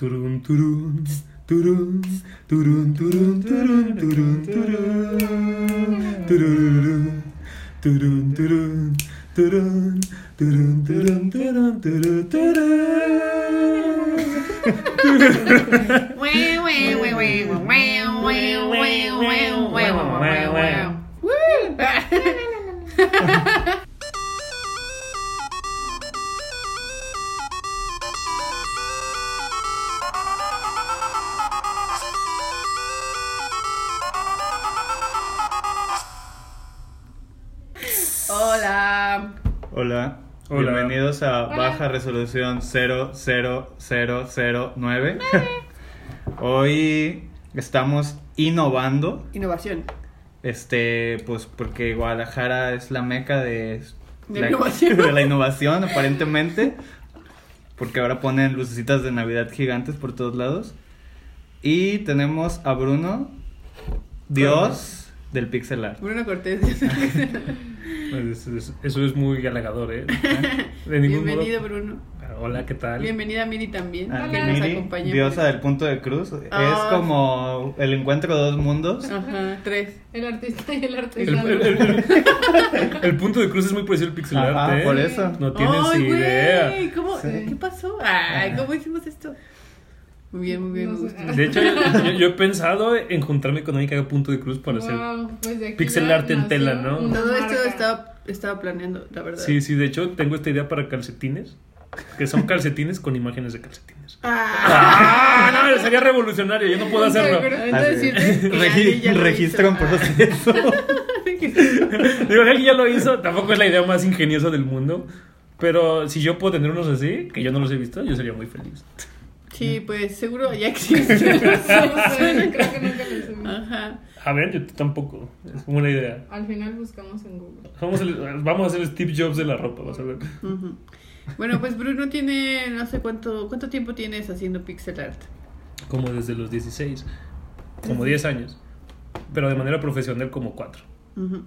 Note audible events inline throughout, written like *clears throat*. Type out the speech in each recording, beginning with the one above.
Turun, turun, turun, turun, turun, turun, turun, turun, turun, turun, turun, turun, turun, turun, turun, turun, turun. Wow, wow, wow, wow, wow, wow, wow, wow, wow, wow, wow. Woo! Hola. Hola. Bienvenidos a Baja Resolución 00009. *laughs* Hoy estamos innovando, Innovación. este, pues porque Guadalajara es la meca de, De la, innovación. *laughs* de la innovación, aparentemente. Porque ahora ponen lucecitas de Navidad gigantes por todos lados. Y tenemos a Bruno, Dios del pixel art. Bruno Cortés. Pues, es- Eso es muy halagador, ¿eh? De ningún modo- Bienvenido, Bruno. Hola, ¿qué tal? Bienvenida, Miri, también. Ah, que nos Miri, diosa del punto de cruz. Es Ah. como el encuentro de dos mundos. Ajá, tres. El artista y el artesano. el- el- el punto de cruz es muy parecido al pixel art, Ajá, ¿eh? por eso. No tienes Ay, idea. ¿Cómo? Sí. ¿Qué pasó? Ay, ¿cómo hicimos esto? Muy bien, muy bien, No me. De hecho, yo, yo- yo he pensado en juntarme con alguien que haga punto de cruz para hacer. Wow, pues de aquí pixel art en tela, ¿no? Todo esto estaba, estaba planeando, la verdad. Sí, sí, de hecho, tengo esta idea para calcetines. Que son calcetines con imágenes de calcetines. Ah, ¡Ah! No, sería revolucionario, yo no puedo hacerlo. Regi- hizo. Ah. proceso. *laughs* Digo, alguien ya lo hizo, tampoco es la idea más ingeniosa del mundo. Pero si yo puedo tener unos así, que yo no los he visto, yo sería muy feliz. Sí, pues seguro ya existe. *laughs* Creo que nunca lo. Ajá. A ver, yo tampoco. Es buena idea. Al final buscamos en Google. Vamos a, vamos a hacer Steve Jobs de la ropa, vas a ver. Bueno, pues Bruno tiene, no sé cuánto, cuánto tiempo tienes haciendo pixel art. Como desde los 16. Como 10 años. Pero de manera profesional como 4. Ujú.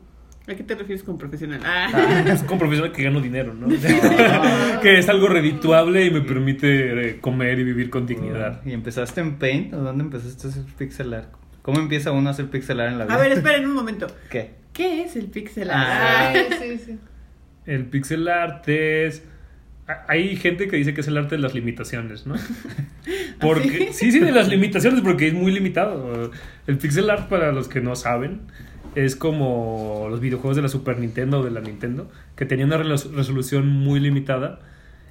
¿A qué te refieres con profesional? Ah. Es como profesional que gano dinero, ¿no? *laughs* que es algo redituable y me permite eh, comer y vivir con dignidad. ¿Y empezaste en Paint? ¿O dónde empezaste a hacer pixel art? ¿Cómo empieza uno a hacer pixel art en la vida? A ver, esperen un momento. *laughs* ¿Qué? ¿Qué es el pixel art? Ah. Sí, sí, sí. El pixel art es... Hay gente que dice que es el arte de las limitaciones, ¿no? *laughs* Porque, sí, sí, de las limitaciones, porque es muy limitado. El pixel art, para los que no saben, es como los videojuegos de la Super Nintendo o de la Nintendo, que tenían una resolución muy limitada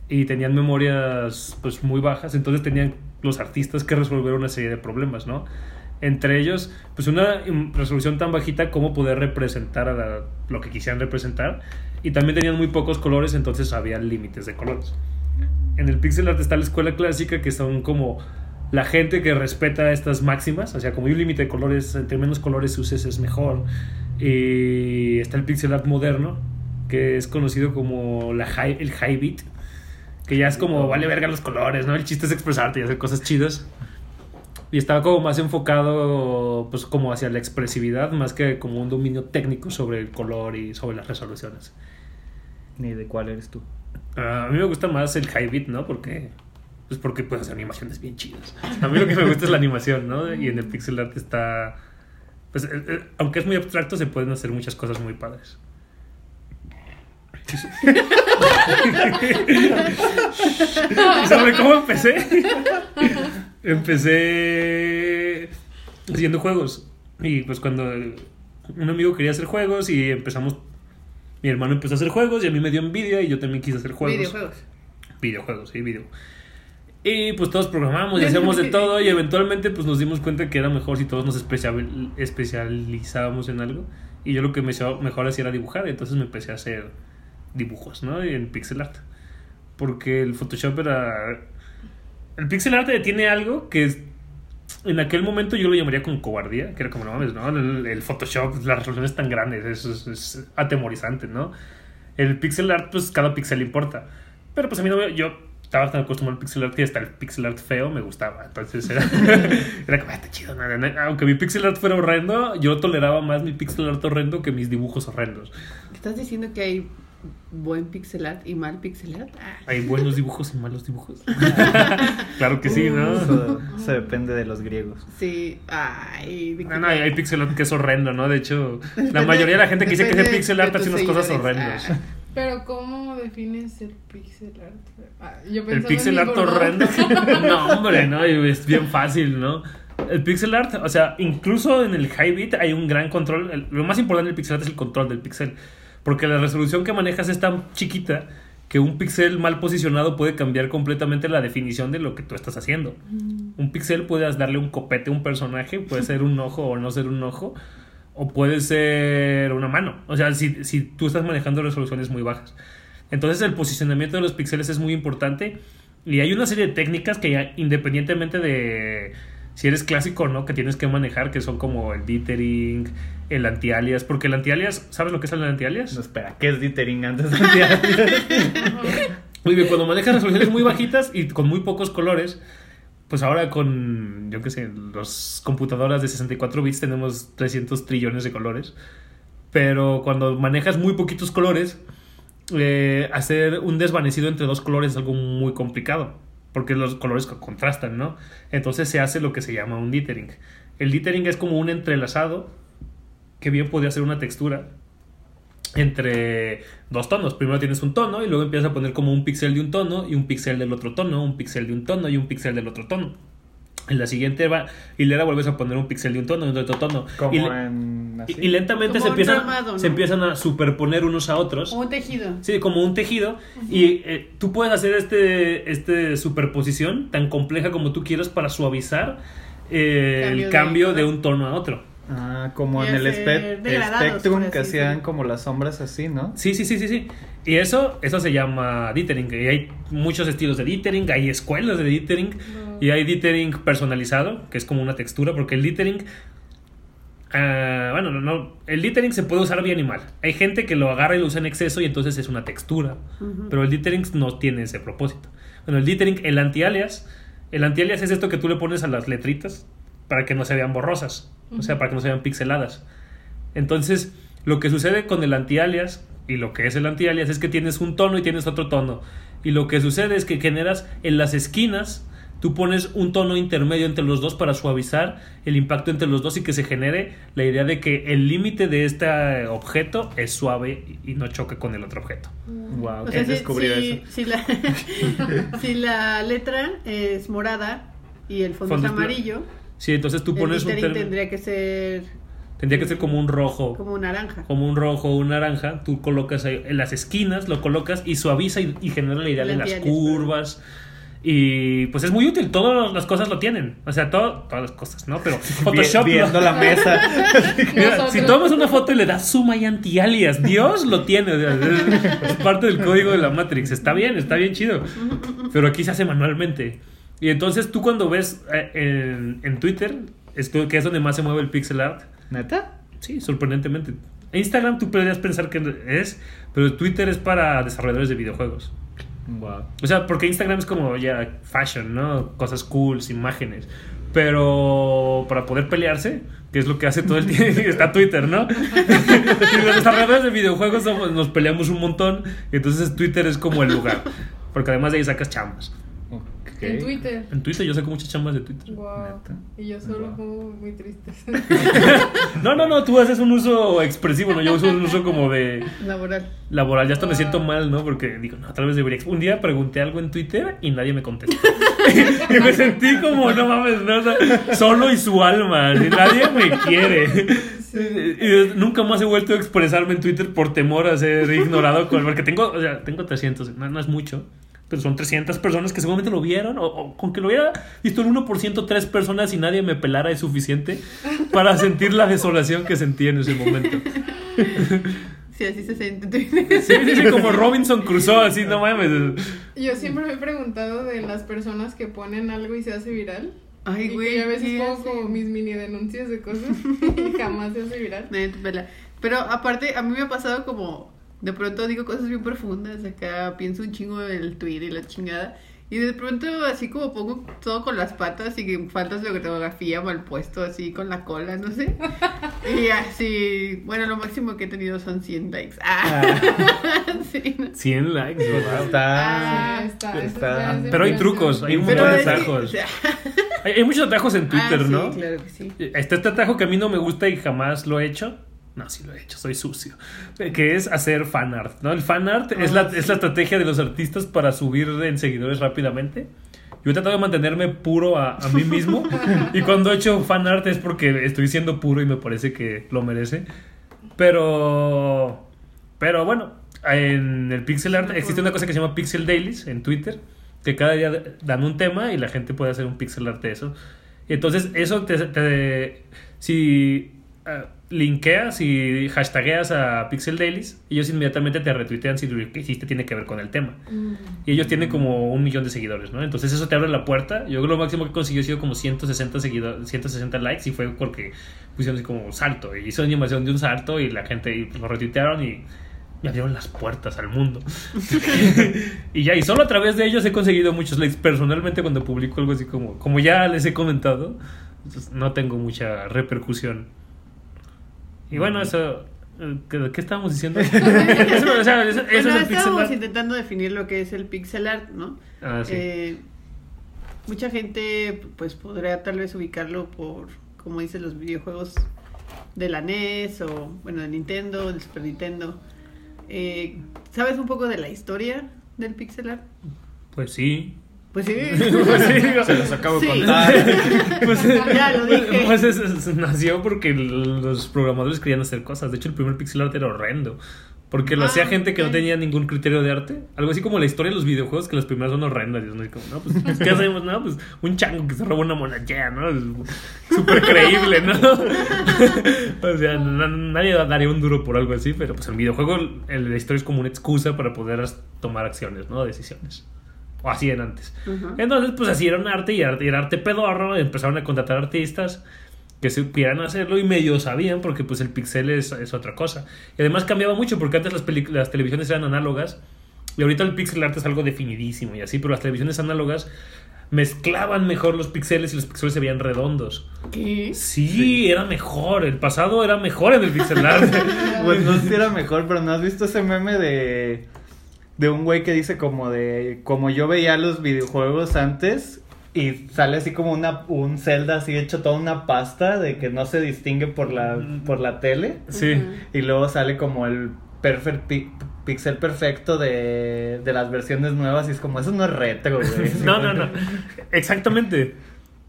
y tenían memorias pues muy bajas, entonces tenían los artistas que resolver una serie de problemas, ¿no? Entre ellos, pues una resolución tan bajita como poder representar a lo que quisieran representar y también tenían muy pocos colores, entonces había límites de colores. En el pixel art está la escuela clásica que son como la gente que respeta estas máximas, o sea, como hay un límite de colores, entre menos colores uses es mejor. Y está el pixel art moderno, que es conocido como la high, el high beat, que ya es como vale verga los colores, ¿no? El chiste es expresarte y hacer cosas chidas. Y estaba como más enfocado, pues, como hacia la expresividad, más que como un dominio técnico sobre el color y sobre las resoluciones. Ni de cuál eres tú. Ah, a mí me gusta más el high beat, ¿no? Porque pues porque puedes hacer animaciones bien chidas. A mí lo que me gusta es la animación, ¿no? Y en el pixel art está pues eh, eh, aunque es muy abstracto se pueden hacer muchas cosas muy padres. ¿Y *laughs* ¿Sabe cómo empecé? empecé haciendo juegos. Y pues cuando un amigo quería hacer juegos y empezamos mi hermano empezó a hacer juegos y a mí me dio envidia y yo también quise hacer juegos. Videojuegos. Videojuegos, sí, video. Y pues todos programamos y hacíamos de *laughs* todo y eventualmente pues nos dimos cuenta que era mejor si todos nos especia- especializábamos en algo. Y yo lo que me mejor hacía era dibujar, entonces me empecé a hacer dibujos, ¿no? En pixel art. Porque el Photoshop era... El pixel art tiene algo que es... En aquel momento yo lo llamaría como cobardía, que era como, no mames, ¿no? El, el Photoshop, las resoluciones tan grandes, eso es, es atemorizante, ¿no? El pixel art, pues cada pixel importa. Pero pues a mí no me- yo estaba tan acostumbrado al pixel art que hasta el pixel art feo me gustaba. Entonces era, *laughs* *laughs* era como, "Ah, está chido. no". Aunque mi pixel art fuera horrendo, yo toleraba más mi pixel art horrendo que mis dibujos horrendos. Estás diciendo que hay buen pixel art y mal pixel art? Ah. Hay buenos dibujos y malos dibujos. *laughs* claro que sí, ¿no? Eso, eso depende de los griegos. Sí, ay. No, no, hay, hay pixel art que es horrendo, ¿no? De hecho, la mayoría de la gente que dice que es pixel art hace unas cosas horrendas. Pero ¿cómo defines el pixel art? Ah, yo El pixel art horrendo. *laughs* No, hombre, no, y es bien fácil, ¿no? El pixel art, o sea, incluso en el high bit hay un gran control. El- lo más importante del pixel art es el control del pixel. Porque la resolución que manejas es tan chiquita que un pixel mal posicionado puede cambiar completamente la definición de lo que tú estás haciendo. Un pixel puedes darle un copete a un personaje, puede ser un ojo o no ser un ojo, o puede ser una mano. O sea, si, si tú estás manejando resoluciones muy bajas. Entonces el posicionamiento de los píxeles es muy importante y hay una serie de técnicas que ya, independientemente de si eres clásico o no, que tienes que manejar, que son como el dithering, el anti-alias, porque el anti-alias, ¿sabes lo que es el anti-alias? No, espera, ¿qué es dithering antes de anti-alias? *laughs* Muy bien, cuando manejas resoluciones muy bajitas y con muy pocos colores, pues ahora con, yo qué sé, las computadoras de 64 bits tenemos 300 trillones de colores. Pero cuando manejas muy poquitos colores, eh, hacer un desvanecido entre dos colores es algo muy complicado. Porque los colores co- contrastan, ¿no? Entonces se hace lo que se llama un dithering. El dithering es como un entrelazado que bien podría ser una textura entre dos tonos. Primero tienes un tono y luego empiezas a poner como un píxel de un tono y un píxel del otro tono, un píxel de un tono y un píxel del otro tono. En la siguiente va- hilera vuelves a poner un píxel de un tono y de otro tono. Como y, le- en... así. y- y lentamente Como se empiezan, ramado, ¿no? se empiezan a superponer unos a otros. Como un tejido. Sí, como un tejido. Y eh, tú puedes hacer este, este superposición tan compleja como tú quieras para suavizar eh, Cambio el de cambio de, un tono a otro. Ah, como en el espe- Spectrum que así hacían como las sombras así, ¿no? Sí, sí, sí, sí, sí. Y eso, eso se llama dithering. Y hay muchos estilos de dithering, hay escuelas de dithering. Y hay dithering personalizado, que es como una textura, porque el dithering... ah, bueno, no, no, el dithering se puede usar bien y mal. Hay gente que lo agarra y lo usa en exceso y entonces es una textura. Pero el dithering no tiene ese propósito. Bueno, el dithering, el anti-alias, el anti-alias es esto que tú le pones a las letritas para que no se vean borrosas, o sea, para que no se vean pixeladas. Entonces, lo que sucede con el anti-alias y lo que es el anti-alias es que tienes un tono y tienes otro tono. Y lo que sucede es que generas en las esquinas, tú pones un tono intermedio entre los dos para suavizar el impacto entre los dos y que se genere la idea de que el límite de este objeto es suave y no choque con el otro objeto. Wow, O ¿quién sea, si, descubrió si- eso? si la, *laughs* *laughs* si la letra es morada y el fondo, Fondo es amarillo, Sí, entonces tú el pones un término. tendría que ser Tendría que ser como un rojo. como naranja. Como un rojo o un naranja. Tú colocas ahí en las esquinas, lo colocas y suaviza y, y genera la idea de las curvas. Y pues es muy útil, todas las cosas lo tienen. O sea, todo, todas las cosas, ¿no? Pero Photoshop. Vi- lo- viendo la mesa. *laughs* *laughs* Mira, si tomas una foto y le das suma y anti-alias, Dios lo tiene. o sea, es, es parte del código de la Matrix. Está bien, está bien chido. Pero aquí se hace manualmente. Y entonces tú cuando ves eh, en, en Twitter, esto, que es donde más se mueve el pixel art, ¿Neta? Sí, sorprendentemente. Instagram tú podrías pensar que es, pero Twitter es para desarrolladores de videojuegos. Wow. O sea, porque Instagram es como ya fashion, ¿no? Cosas cool, imágenes. Pero para poder pelearse, que es lo que hace todo el tiempo, *laughs* está Twitter, ¿no? *laughs* y los desarrolladores de videojuegos somos- nos peleamos un montón, y entonces Twitter es como el lugar. Porque además de ahí sacas chambas. En Twitter. En Twitter yo saco muchas chambas de Twitter. Wow. Neta. Y yo solo Wow. como muy tristes. *laughs* No, no, no, tú haces un uso expresivo, ¿no? Yo uso un uso como de... Laboral. laboral. Ya hasta me Ah. siento mal, ¿no? Porque digo, no, tal vez debería. Un día pregunté algo en Twitter y nadie me contestó. *laughs* *laughs* y me sentí como, no mames, no, O sea, solo y su alma. Nadie me quiere. Y nunca más he vuelto a expresarme en Twitter por temor a ser ignorado. Con, porque tengo, o sea, tengo 300, no, no es mucho. Pero son 300 personas que seguramente lo vieron. O, o con que lo hubiera visto el 1%, tres personas y nadie me pelara es suficiente para *laughs* sentir la desolación que sentí en ese momento. *laughs* Sí, así se siente. Sí, sí, sí, como Robinson Crusoe, así, no mames. Yo siempre me he preguntado de las personas que ponen algo y se hace viral. Ay, y güey. que yo a veces ¿qué pongo como mis mini denuncias de cosas *laughs* y jamás se hace viral. Pero aparte, a mí me ha pasado como de pronto digo cosas bien profundas. Acá pienso un chingo en el Twitter y la chingada. Y de pronto así como pongo todo con las patas y que faltas de ortografía mal puesto así con la cola, no sé. *laughs* Y así, bueno, lo máximo que he tenido son 100 likes. Ah. *laughs* sí, ¿no? 100 likes, wow. Está. Ah, está, está. Pero hay trucos, hay un montón de atajos. *laughs* Hay, hay muchos atajos en Twitter, Ah, sí, ¿no? claro que sí. Está este atajo que a mí no me gusta y jamás lo he hecho. No, sí lo he hecho, soy sucio. Que es hacer fan art, ¿no? El fan art es, la, Ah, sí. es la estrategia de los artistas para subir en seguidores rápidamente. Yo he tratado de mantenerme puro a, a mí mismo. *laughs* y cuando he hecho fan art es porque estoy siendo puro y me parece que lo merece. Pero. Pero bueno, en el pixel art existe una cosa que se llama Pixel Dailies en Twitter. Que cada día dan un tema y la gente puede hacer un pixel art de eso. Y entonces, eso te. te- si ah, linkeas y hashtagueas a Pixel Dailies, ellos inmediatamente te retuitean si lo que hiciste tiene que ver con el tema. Mm. Y ellos tienen como un millón de seguidores, ¿no? Entonces eso te abre la puerta. Yo creo que lo máximo que consiguió ha sido como 160 seguidores, 160 likes y fue porque pusieron así como salto. Y hizo animación de un salto y la gente y lo retuitearon y me abrieron las puertas al mundo. *laughs* *laughs* y ya, y solo a través de ellos he conseguido muchos likes. Personalmente cuando publico algo así como, como ya les he comentado, pues, no tengo mucha repercusión. Y bueno, eso... eh, ¿Qué, qué estábamos diciendo? *laughs* Eso, o sea, eso- eso Bueno, es el pixel estábamos art. intentando definir lo que es el pixel art, ¿no? Ah, sí. Eh, mucha gente pues podría tal vez ubicarlo por, como dicen, los videojuegos de la NES o, bueno, de Nintendo, del Super Nintendo. Eh, ¿Sabes un poco de la historia del pixel art? Pues sí. Pues sí. *laughs* Pues sí, digo, Se los acabo de Sí. contar. *laughs* pues, Ya lo dije. pues es- es- nació porque los programadores querían hacer cosas. De hecho, el primer pixel art era horrendo. Porque lo Ah, hacía gente que no tenía ningún criterio de arte. Algo así como la historia de los videojuegos, que las primeras son horrendas. Y uno es como, no, pues, ¿qué *laughs* hacemos? No, pues un chango que se roba una monachea, ¿no? Es súper creíble, ¿no? o sea, na- nadie daría un duro por algo así, pero pues el videojuego, el- la historia es como una excusa para poder tomar acciones, ¿no? Decisiones. O así eran antes. Entonces, pues así era un arte y era, y era arte pedorro. Empezaron a contratar artistas que supieran hacerlo y medio sabían porque pues el pixel es, es otra cosa. Y además cambiaba mucho porque antes las, las televisiones eran análogas y ahorita el pixel art es algo definidísimo y así, pero las televisiones análogas mezclaban mejor los pixeles y los pixeles se veían redondos. ¿Qué? Sí, era mejor. El pasado era mejor en el pixel art. *laughs* Pues no sé si era mejor, pero ¿no has visto ese meme de, de un güey que dice como de, como yo veía los videojuegos antes y sale así como una, un Zelda así hecho toda una pasta de que no se distingue por la, por la tele sí. Y luego sale como el perfect pi- pixel perfecto de, de las versiones nuevas y es como, eso no es retro, güey. *laughs* No, no, no. Exactamente.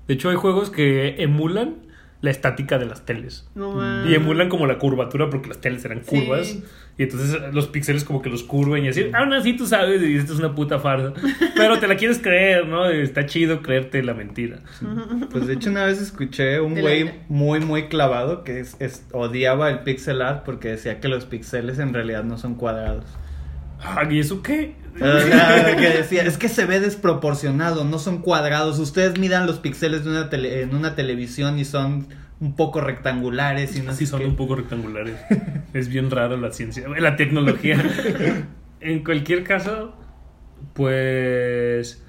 De hecho, hay juegos que emulan la estática de las teles. No. Y emulan como la curvatura porque las teles eran Sí. curvas. Y entonces los píxeles como que los curvan y así. Aún así tú sabes, y esto es una puta farsa. *laughs* Pero te la quieres creer, ¿no? Está chido creerte la mentira. Pues de hecho una vez escuché un güey muy muy clavado que es, es- odiaba el pixel art porque decía que los píxeles en realidad no son cuadrados. Ah, ¿Y eso qué? Sea, que decía, es que se ve desproporcionado, no son cuadrados. Ustedes miran los píxeles de una tele- en una televisión y son un poco rectangulares y no sé son qué. un poco rectangulares. es bien raro la ciencia, la tecnología. *laughs* en cualquier caso, pues.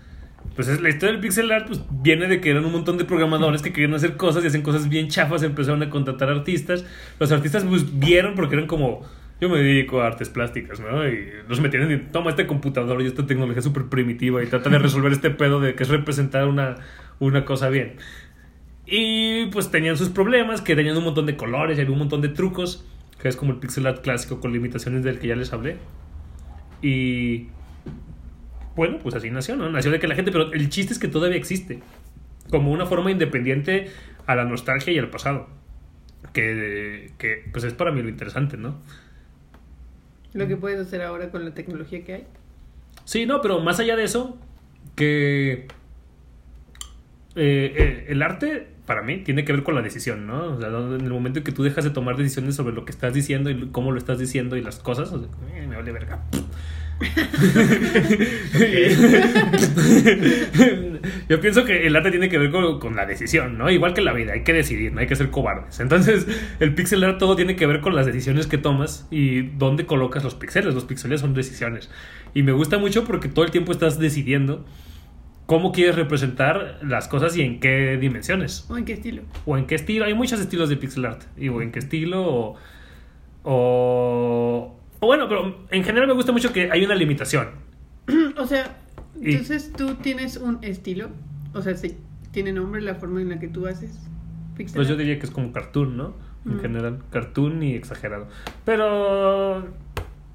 Pues es la historia del pixel art pues, viene de que eran un montón de programadores que querían hacer cosas y hacen cosas bien chafas, empezaron a contratar artistas. Los artistas pues, vieron porque eran como, yo me dedico a artes plásticas, ¿no? Y los metían y toma este computador y esta tecnología súper primitiva y trata de resolver este pedo de que es representar una, una cosa bien. Y pues tenían sus problemas, que tenían un montón de colores y había un montón de trucos, que es como el pixel art clásico con limitaciones del que ya les hablé. Y bueno, pues así nació, ¿no? Nació de que la gente, pero el chiste es que todavía existe, como una forma independiente a la nostalgia y al pasado. Que, que pues es para mí lo interesante, ¿no? Lo que puedes hacer ahora con la tecnología que hay. Sí, no, pero más allá de eso, que eh, eh, el arte para mí tiene que ver con la decisión, ¿no? O sea, en el momento en que tú dejas de tomar decisiones sobre lo que estás diciendo y cómo lo estás diciendo y las cosas, o sea, eh, me vale verga. Yo pienso que el arte tiene que ver con, con la decisión, ¿no? Igual que la vida, hay que decidir, no hay que ser cobardes. Entonces, el pixel art todo tiene que ver con las decisiones que tomas y dónde colocas los píxeles. Los píxeles son decisiones. Y me gusta mucho porque todo el tiempo estás decidiendo cómo quieres representar las cosas y en qué dimensiones. ¿O en qué estilo? O en qué estilo. Hay muchos estilos de pixel art. Y o en qué estilo o... O, o bueno, pero en general me gusta mucho que hay una limitación. *clears throat* O sea, Y- entonces tú tienes un estilo. O sea, ¿se- ¿tiene nombre la forma en la que tú haces pixel Pues yo diría que es como cartoon, ¿no? En Mm. general, cartoon y exagerado. Pero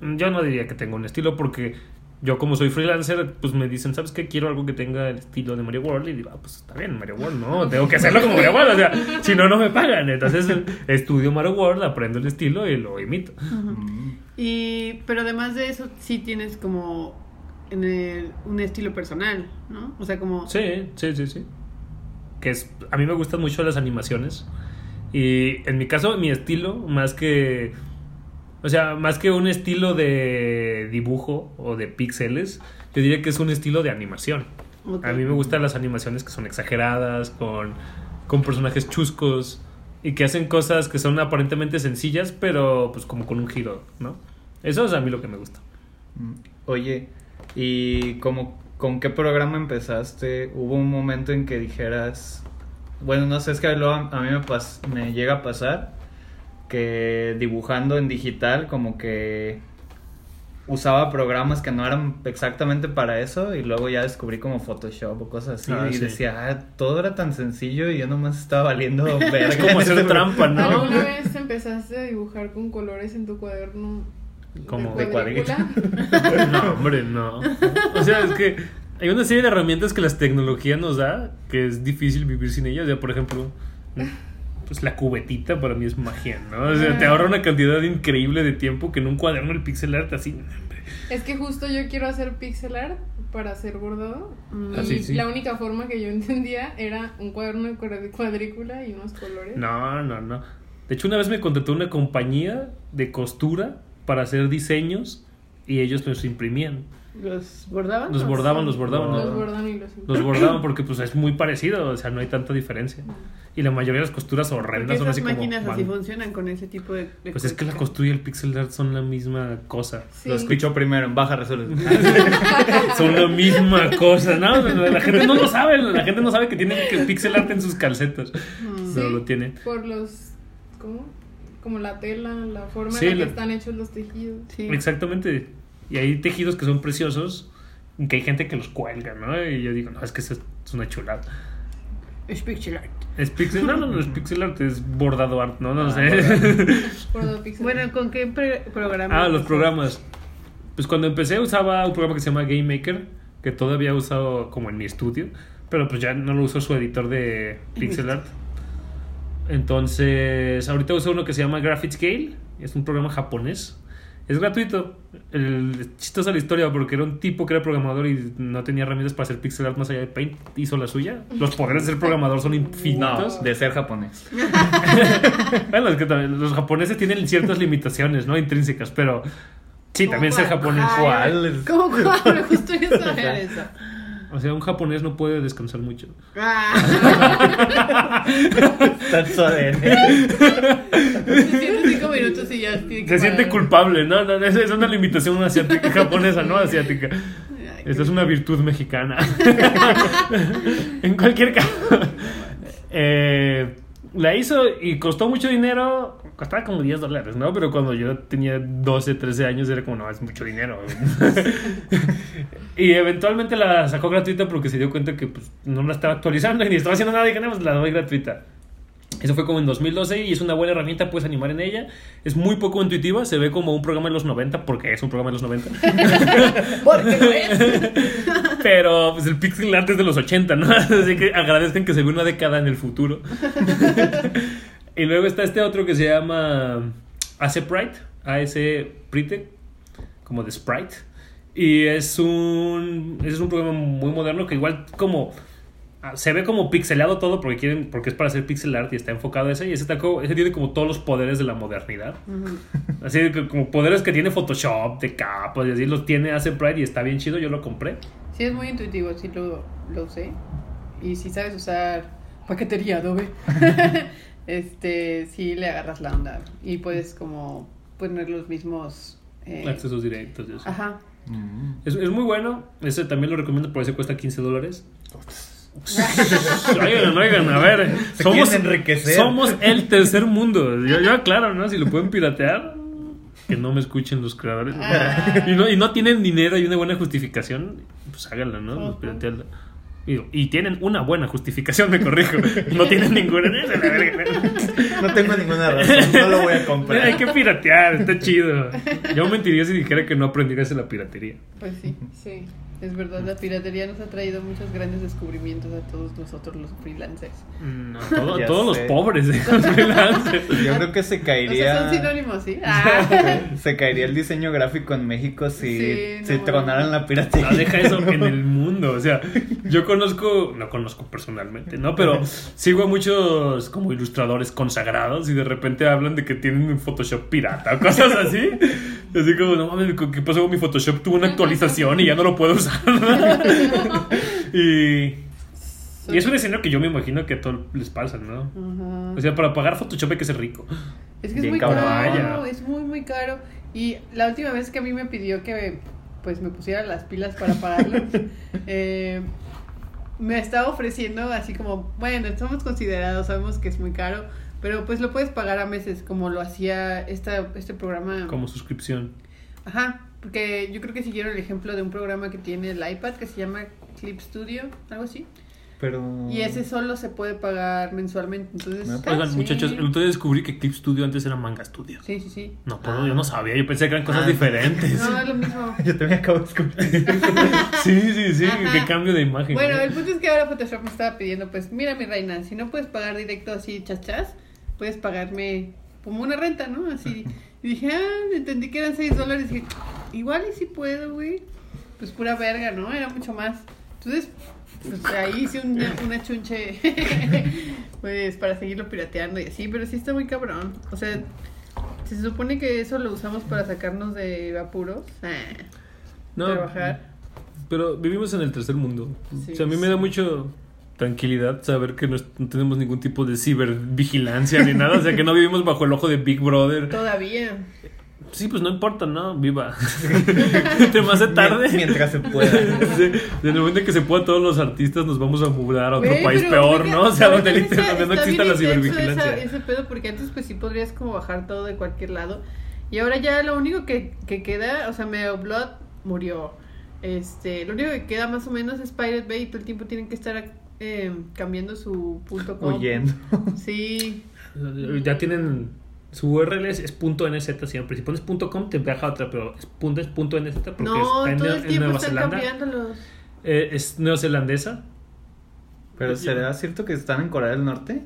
yo no diría que tengo un estilo porque yo como soy freelancer, pues me dicen, ¿sabes qué? Quiero algo que tenga el estilo de Mario World. Y digo, ah, pues está bien, Mario World, ¿no? *laughs* Tengo que hacerlo como Mario World. O sea, si no, no me pagan. Entonces *laughs* estudio Mario World, aprendo el estilo y lo imito. Mm. Y, pero además de eso, sí tienes como en el- un estilo personal, ¿no? O sea, como... Sí, sí, sí, sí. Que es, a mí me gustan mucho las animaciones. Y en mi caso, mi estilo, más que. O sea, más que un estilo de dibujo o de píxeles, yo diría que es un estilo de animación. A mí me gustan las animaciones que son exageradas, con, con personajes chuscos y que hacen cosas que son aparentemente sencillas, pero pues como con un giro, ¿no? Eso es a mí lo que me gusta. Mm. Oye, ¿y cómo, con qué programa empezaste? ¿Hubo un momento en que dijeras, bueno, no sé, es que luego a mí me, pas- me llega a pasar que dibujando en digital como que usaba programas que no eran exactamente para eso y luego ya descubrí como Photoshop o cosas así Ah, y sí. decía, ah, todo era tan sencillo y yo nomás estaba valiendo *laughs* verga. Es como hacer este trampa, ¿no? ¿Alguna vez empezaste a dibujar con colores en tu cuaderno? Como de cuadrícula? *laughs* No, hombre, no. O sea, es que hay una serie de herramientas que la tecnología nos da que es difícil vivir sin ellas. O sea, por ejemplo, pues la cubetita para mí es magia, ¿no? O sea, te ahorra una cantidad increíble de tiempo que en un cuaderno el pixel art así. Es que justo yo quiero hacer pixel art para hacer bordado. Mm. Y Ah, sí, sí. la única forma que yo entendía era un cuaderno de cuadr- cuadrícula y unos colores. No, no, no. De hecho, una vez me contrató una compañía de costura para hacer diseños y ellos los imprimían. ¿Los bordaban? Los ¿O bordaban, sí? los bordaban. Los ¿no? bordan y los Los bordaban porque pues es muy parecido, o sea, no hay tanta diferencia. Y la mayoría de las costuras horrendas son así como... máquinas así funcionan con ese tipo de... de Pues es que la costura y el pixel art son la misma cosa. Sí. Lo escucho primero en baja resolución. *laughs* Son la misma cosa. No, *laughs* la gente no lo sabe. La gente no sabe que tiene que pixel art en sus calcetas. Mm. Pero lo tiene. Por los. ¿Cómo? Como la tela, la forma Sí, en la que la- están hechos los tejidos. Sí. Exactamente. Y hay tejidos que son preciosos. y Que hay gente que los cuelga, ¿no? Y yo digo, no, es que eso es una chulada. Es pixel art. Es pixel, no, no, no es *laughs* pixel art, es bordado art, no, no Ah, sé. Bordado *laughs* pixel. Bueno, ¿con qué programa? Ah, los programas. Pues cuando empecé usaba un programa que se llama Game Maker, que todavía he usado como en mi estudio, pero pues ya no lo uso su editor de pixel art. *laughs* Entonces, ahorita uso uno que se llama Graphicscale, es un programa japonés. Es gratuito. El chistosa la historia porque era un tipo que era programador y no tenía herramientas para hacer pixel art más allá de Paint, hizo la suya. Los poderes de ser programador son No, infinitos. de ser japonés. *laughs* Bueno, es que también los japoneses tienen ciertas limitaciones, ¿no? Intrínsecas, pero sí, ¿Cómo también ser japonés. ¿Cuál? ¿Cómo cuál? *laughs* Justo *laughs* eso. O sea, un japonés no puede descansar mucho. Ah, Tan suave. se siente cinco minutos y ya tiene que Se siente culpable, ¿no? no, no, esa es una limitación asiática, *laughs* japonesa, no asiática. Ay, Esta es una virtud mexicana. *laughs* en cualquier caso, eh, la hizo y costó mucho dinero. Costaba como 10 dólares, ¿no? Pero cuando yo tenía 12, 13 años era como, no, es mucho dinero. *laughs* y eventualmente la sacó gratuita porque se dio cuenta que pues, no la estaba actualizando y ni estaba haciendo nada y nada, pues la doy gratuita. Eso fue como en 2012 y es una buena herramienta, puedes animar en ella. Es muy poco intuitiva, se ve como un programa de los 90 porque es un programa de los 90. *laughs* Porque lo es. *laughs* Pero pues el pixel art es de los 80, ¿no? Así que agradezcan que se ve una década en el futuro. Y luego está este otro que se llama AC Sprite, AS Sprite, como de Sprite. Y es un, es un programa muy moderno que igual como ah, se ve como pixelado todo porque quieren porque es para hacer pixel art y está enfocado a ese y ese, como- ese tiene como todos los poderes de la modernidad. Así que como poderes que tiene Photoshop, de capas y así los tiene AC Sprite y está bien chido, yo lo compré. Sí, es muy intuitivo, sí lo, lo usé. Y si sabes usar paquetería Adobe, *laughs* este, sí le agarras la onda. Y puedes como poner los mismos... eh, Accesos directos y eso. Ajá. Mm. Es, es muy bueno, ese también lo recomiendo, por eso cuesta 15 dólares. *laughs* Oigan, oigan, a ver. Se Somos, quieren enriquecer. somos el tercer mundo. Yo, yo aclaro, ¿no? Si lo pueden piratear, que no me escuchen los creadores. Ah. Y, no, y no tienen dinero y una buena justificación, pues háganlo, ¿no? Pues piratearla. Y, tienen una buena justificación, me corrijo. No tienen ninguna. No tengo ninguna razón, no lo voy a Hay comprar. que piratear, está chido. Yo mentiría si dijera que no aprendiera de la piratería. Pues sí, Sí. Es verdad, la piratería nos ha traído muchos grandes descubrimientos a todos nosotros los freelancers. No, *laughs* todo- Ya todos sé. los pobres de *laughs* los freelancers. *laughs* Yo creo que se O sea, caería. son sinónimos, ¿sí? Ah. Se caería el diseño gráfico en México si, Sí, si no tronaran la piratería. No, deja eso en el mundo. O sea, yo conozco, no conozco personalmente, ¿no? Pero sigo a muchos como ilustradores consagrados y de repente hablan de que tienen un Photoshop pirata o cosas así. Así como, no mames, ¿qué pasó con mi Photoshop? Tuvo una actualización y ya no lo puedo usar. *laughs* y, y es un escenario que yo me imagino que a todos les pasa, ¿no? Ajá. O sea, para pagar Photoshop hay que ser rico. Es que es muy cabrón. caro, Vaya. es muy, muy caro. Y la última vez que a mí me pidió que pues me pusiera las pilas para pagarlo, *laughs* eh, me estaba ofreciendo así como, bueno, estamos considerados, sabemos que es muy caro, pero pues lo puedes pagar a meses, como lo hacía esta, este programa. Como suscripción. Ajá, porque yo creo que siguieron el ejemplo de un programa que tiene el iPad que se llama Clip Studio, algo así. Pero. Y ese solo se puede pagar mensualmente, entonces... No, Oigan, sí. muchachos, día descubrí que Clip Studio antes era Manga Studio. Sí, sí, sí. No, todo, yo no sabía, yo pensé que eran cosas Ah. diferentes. No, es lo mismo. *laughs* Yo también acabo de escuchar. *laughs* Sí, sí, sí, Ajá. qué cambio de imagen. Bueno, el punto es que ahora Photoshop me estaba pidiendo, pues, mira mi reina, si no puedes pagar directo así chachas, puedes pagarme como una renta, ¿no? Así. *laughs* Y dije, ah, entendí que eran 6 dólares. Y dije, igual y si puedo, güey. Pues pura verga, ¿no? Era mucho más. Entonces, pues ahí hice una, una chunche, *laughs* pues, para seguirlo pirateando y así, pero sí está muy cabrón. O sea, se supone que eso lo usamos para sacarnos de apuros. Ah, No, trabajar. pero vivimos en el tercer mundo. Sí. o sea, a mí me da mucho tranquilidad saber que no, no tenemos ningún tipo de cibervigilancia ni nada. O sea, que no vivimos bajo el ojo de Big Brother. Todavía. Sí, pues no importa, ¿no? Viva. Entre más de tarde. Mientras se pueda. *laughs* Sí, en el momento en que se pueda, todos los artistas nos vamos a mudar a otro Güey, país peor, ¿no? O sea, donde, ahorita literal- está- donde no exista la cibervigilancia. esa- ese pedo, porque antes pues sí podrías como bajar todo de cualquier lado. Y ahora ya lo único que, que queda, o sea, Meow Blood murió. Este, lo único que queda más o menos es Pirate Bay y todo el tiempo tienen que estar eh, cambiando su punto com. Huyendo. Sí. *laughs* Ya tienen. Su URL es, es punto .nz siempre. Si pones punto .com te baja otra, pero es punto, es punto .nz porque No, está en, todo en el tiempo Nueva están Zelanda. cambiándolos. Eh, es neozelandesa. Pero ¿será cierto que están en Corea del Norte?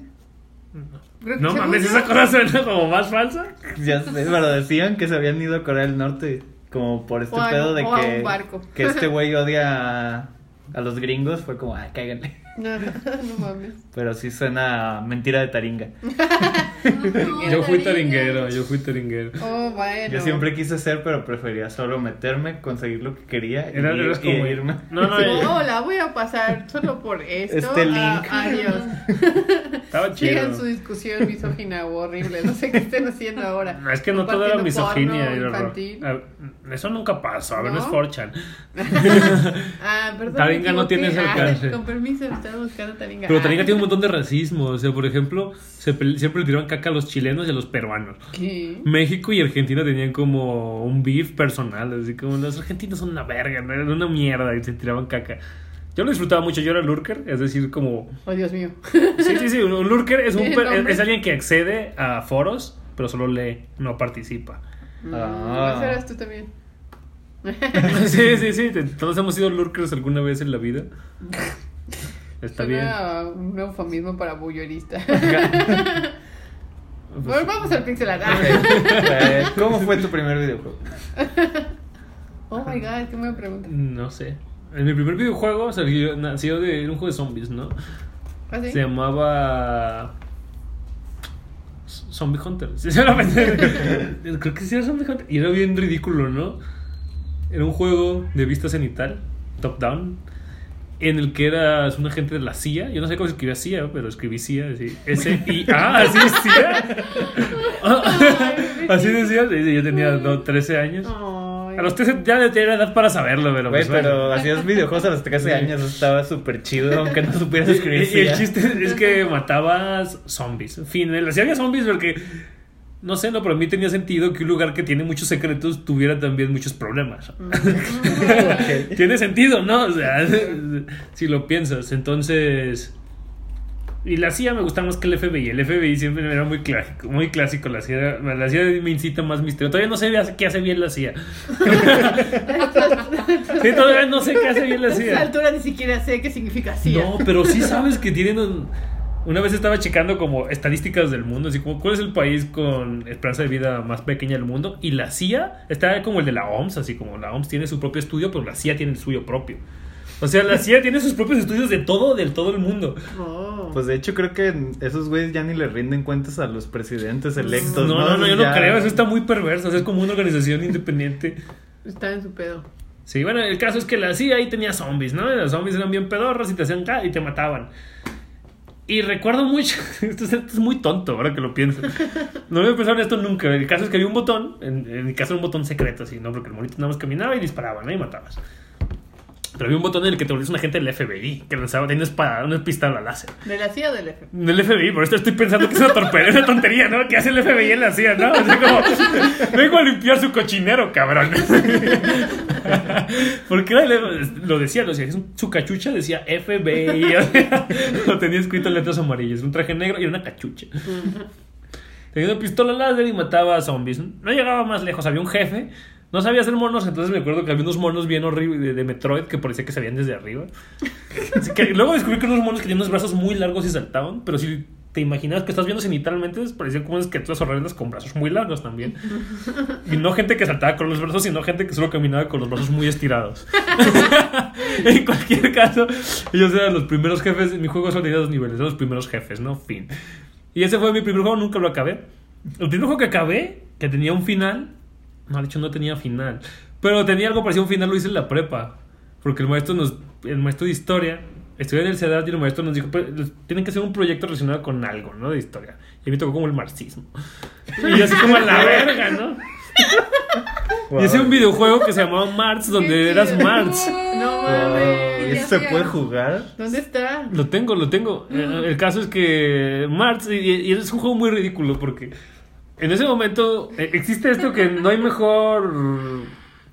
No mames, yo- esa cosa suena como más falsa. Ya sé, pero decían que se habían ido a Corea del Norte. Como por este O a- pedo de o a que, un barco. que este *laughs* güey odia a, a los gringos. Fue como, ay, cáiganle. No, *laughs* no mames. Pero sí suena a mentira de taringa. *laughs* Yo fui taringuero, yo fui taringuero. Oh, bueno. Yo siempre quise ser, pero prefería solo meterme, conseguir lo que quería y, Era, y como irme. No, no, No, la voy a pasar solo por esto. Este a- link. adiós. *laughs* estaba chido. Sigan su discusión misógina o horrible. No sé qué estén haciendo ahora. No, es que no todo era misoginia. porno era infantil. horror. Ah, Eso nunca pasó, a ver, no, ¿No? es Forchan. Ah, perdón. Taringa no tiene ese equivoqué. alcance. Ah, con permiso, estaba buscando Taringa. Pero Ah. Taringa tiene un montón de racismo. O sea, por ejemplo, se siempre le tiraban caca a los chilenos y a los peruanos. ¿Qué? México y Argentina tenían como un beef personal, así como los argentinos son una verga, ¿no? eran una mierda y se tiraban caca. Yo lo disfrutaba mucho, yo era lurker, es decir, como... Oh, Dios mío. Sí, sí, sí, un lurker es, un Sí, per- nombre. es alguien que accede a foros, pero solo lee, no participa. Ah. ¿Eso eras tú también? *laughs* Sí, sí, sí, todos hemos sido lurkers alguna vez en la vida. *laughs* Está bien. Suena un eufemismo para bullerista. bueno, *laughs* vamos al pixel art. *laughs* ¿Cómo fue tu primer videojuego? *laughs* Oh my god, ¿qué me preguntas? No sé. En mi primer videojuego salió, nació de era un juego de zombies, ¿no? ¿Ah, sí? Se llamaba. Zombie Hunter. Sinceramente. Creo que sí era Zombie Hunter. Y era bien ridículo, ¿no? Era un juego de vista cenital, top-down, en el que eras un agente de la CIA. Yo no sé cómo se escribía CIA, pero escribí CIA. Así. S-I-A, así es CIA. así decía. *laughs* Yo tenía do- 13 años. A los 13 ya de tener edad para saberlo, pero Güey, pues, bueno. pero hacías videojuegos a los 13 años, estaba súper chido, aunque no supieras escribir. Y, y el chiste es que matabas zombies. En fin, si había zombies porque. No sé, no, pero a mí tenía sentido que un lugar que tiene muchos secretos tuviera también muchos problemas. *laughs* Ok. tiene sentido, ¿no? O sea, *laughs* si lo piensas. Entonces. Y la CIA me gusta más que el FBI. El FBI siempre era muy clásico, muy clásico. La CIA, la CIA me incita más misterio. Todavía no sé qué hace bien la CIA. *laughs* Sí, todavía no sé qué hace bien la A esta CIA. altura ni siquiera sé qué significa CIA. No, pero sí sabes que tienen un- Una vez estaba checando como estadísticas del mundo, así como cuál es el país con esperanza de vida más pequeña del mundo. Y la CIA está como el de la OMS, así como la OMS tiene su propio estudio, pero la CIA tiene el suyo propio. O sea, la CIA tiene sus propios estudios de todo, del todo el mundo. Oh. Pues de hecho creo que esos güeyes ya ni le rinden cuentas a los presidentes electos. No, No, no, no, yo no creo, eso está muy perverso. o sea, es como una organización independiente. Está en su pedo. Sí, bueno, el caso es que la CIA ahí tenía zombies, ¿no? Los zombies eran bien pedorros y te hacían ca- y te mataban. Y recuerdo mucho, *laughs* esto es, esto es muy tonto ahora que lo pienso. No había pensado en esto nunca. El caso es que había un botón, en, en mi caso era un botón secreto, así, ¿no? Porque el monito nada más caminaba y disparaba, ¿no? Y matabas. Pero había un botón en el que te volvías un agente del FBI, que lanzaba, tenía una espada, una pistola láser. ¿De la CIA o del F? Del FBI, por esto estoy pensando que es una torpeda, es una tontería, ¿no? ¿Qué hace el FBI en la CIA, no? O sea, como, vengo a limpiar su cochinero, cabrón. *laughs* Porque lo decía, lo decía, su cachucha decía FBI, lo tenía escrito en letras amarillas, un traje negro y una cachucha. Tenía una pistola láser y mataba a zombies. No llegaba más lejos, había un jefe. No sabía hacer monos, entonces me acuerdo que había unos monos bien horribles de, de Metroid que parecía que se veían desde arriba. *laughs* Así que luego descubrí que unos monos que tenían unos brazos muy largos y saltaban, pero si te imaginabas que estás viendo cenitalmente, parecían como unas criaturas horrendas con brazos muy largos también. Y no gente que saltaba con los brazos, sino gente que solo caminaba con los brazos muy estirados. *laughs* en cualquier caso, ellos eran los primeros jefes. Mi juego solo tenía dos niveles, eran los primeros jefes, ¿no? Fin. Y ese fue mi primer juego, nunca lo acabé. El primer juego que acabé, que tenía un final, no, de hecho no tenía final, pero tenía algo parecido a un final, lo hice en la prepa. Porque el maestro nos, el maestro de historia, estudié en el CEDAT y el maestro nos dijo, "Pero, tienen que hacer un proyecto relacionado con algo, ¿no? De historia. Y a mí me tocó como el marxismo. Y yo así como a la *laughs* verga, ¿no? Y hice un videojuego que se llamaba Marx, donde Qué eras. Marx. No Wow, mames. ¿Y eso se puede jugar? ¿Dónde está? Lo tengo, lo tengo. El caso es que Marx, y, y es un juego muy ridículo porque en ese momento eh, existe esto que no hay mejor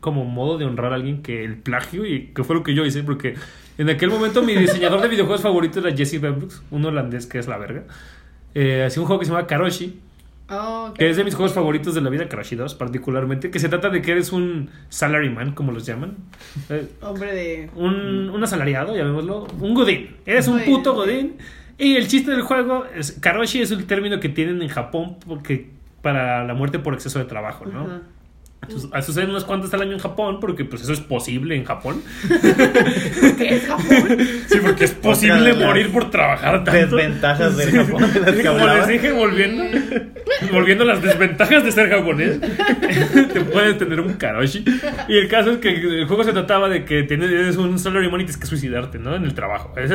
como modo de honrar a alguien que el plagio y que fue lo que yo hice porque en aquel momento mi diseñador de videojuegos favorito era Jesse Bembrux, un holandés que es la verga. Eh, hacía un juego que se llama Karoshi, Oh, que es de mis juegos favoritos de la vida, Karoshi 2 particularmente, que se trata de que eres un salaryman, como los llaman. Eh, Hombre de. un, un asalariado, llamémoslo, un godín. Eres un puto godín. Y el chiste del juego es karoshi es el término que tienen en Japón porque para la muerte por exceso de trabajo, ¿no? Entonces, ah, suceden unas cuantas al año en Japón porque pues eso es posible en Japón. *laughs* ¿Qué es Japón? Sí, porque es posible morir por trabajar tanto. Desventajas del Japón de las que Como les dije, volviendo, volviendo a las desventajas de ser japonés, *laughs* te puedes tener un karoshi. Y el caso es que el juego se trataba de que tienes un salaryman y tienes que suicidarte, ¿no? En el trabajo. Es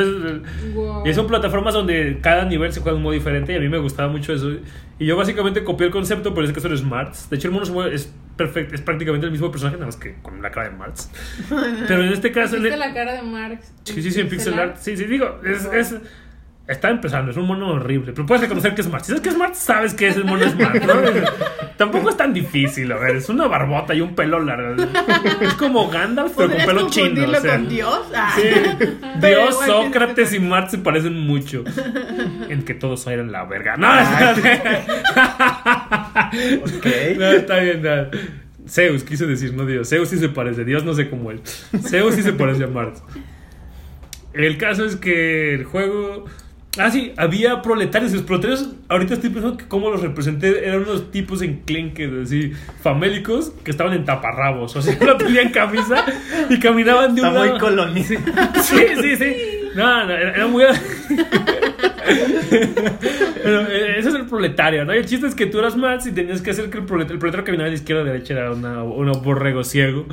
Wow. y son plataformas donde cada nivel se juega de un modo diferente y a mí me gustaba mucho eso. Y yo básicamente copié el concepto, pero es que son smarts. De hecho, el mono se mueve- es perfecto, es prácticamente el mismo personaje, nada más que con la cara de Marx. *laughs* Pero en este caso... ¿Viste la cara de Marx? Sí, sí, sí, en pixel art. Sí, sí, digo, es, es- está empezando, es un mono horrible. Pero puedes reconocer que es Smart. Si sabes que es Smart, sabes que es el mono Smart, ¿no? *laughs* Tampoco es tan difícil, a ver, es una barbota y un pelo largo. Es como Gandalf, pero con ¿Podrías pelo chino. O sea. con Dios? Ah. Sí. Dios, Sócrates y tienes Mart se parecen mucho. En que todos eran la verga. No, *laughs* Ok. no, está bien. no. Zeus quise decir, no Dios. Zeus sí se parece. Dios no sé cómo él. Zeus sí se parece a Mart. El caso es que el juego. Ah, sí, había proletarios. Los proletarios, ahorita estoy pensando que cómo los representé. Eran unos tipos enclenques, así, famélicos, que estaban en taparrabos. O sea, *laughs* no tenían camisa y caminaban de un Está muy lado. Sí, sí, sí. No, no, era, muy. *laughs* Pero eh, ese es el proletario, ¿no? Y el chiste es que tú eras Marx y tenías que hacer que el proletario, el proletario caminara de izquierda a derecha, era una, una borrego ciego.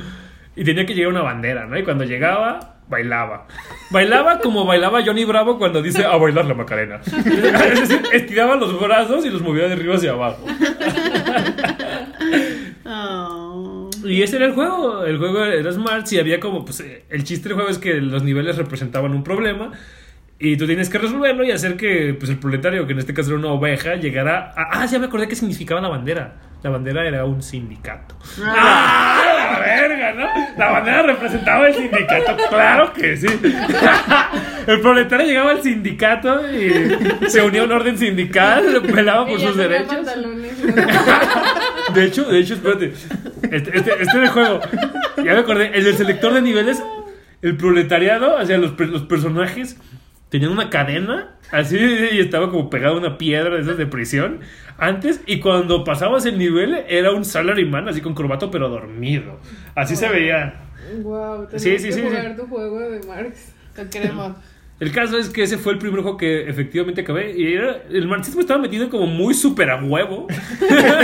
Y tenía que llegar una bandera, ¿no? Y cuando llegaba, bailaba. Bailaba como bailaba Johnny Bravo cuando dice a bailar la Macarena. *laughs* Es decir, estiraba los brazos y los movía de arriba hacia abajo. Oh. Y ese era el juego. El juego era Smart. Y había como, pues, el chiste del juego es que los niveles representaban un problema. Y tú tienes que resolverlo y hacer que, pues, el proletario, que en este caso era una oveja, llegara a... Ah, ya me acordé qué significaba la bandera. La bandera era un sindicato. ¡Ah! La verga, ¿no? La bandera representaba el sindicato. Claro que sí. *laughs* El proletario llegaba al sindicato y se unía a un orden sindical, pelaba por sus derechos. De hecho, de hecho, espérate. Este, este, este el juego. Ya me acordé. El selector de niveles, el proletariado, o sea, los, los personajes tenían una cadena así y estaba como pegado a una piedra de esas de prisión antes. Y cuando pasabas el nivel, era un salaryman así con corbato, pero dormido. Así se veía. Wow, Sí, sí, que sí, jugar sí. tu juego de Marx. Lo queremos. El caso es que ese fue el primer juego que efectivamente acabé. Y era, el marxismo estaba metido como muy súper a huevo.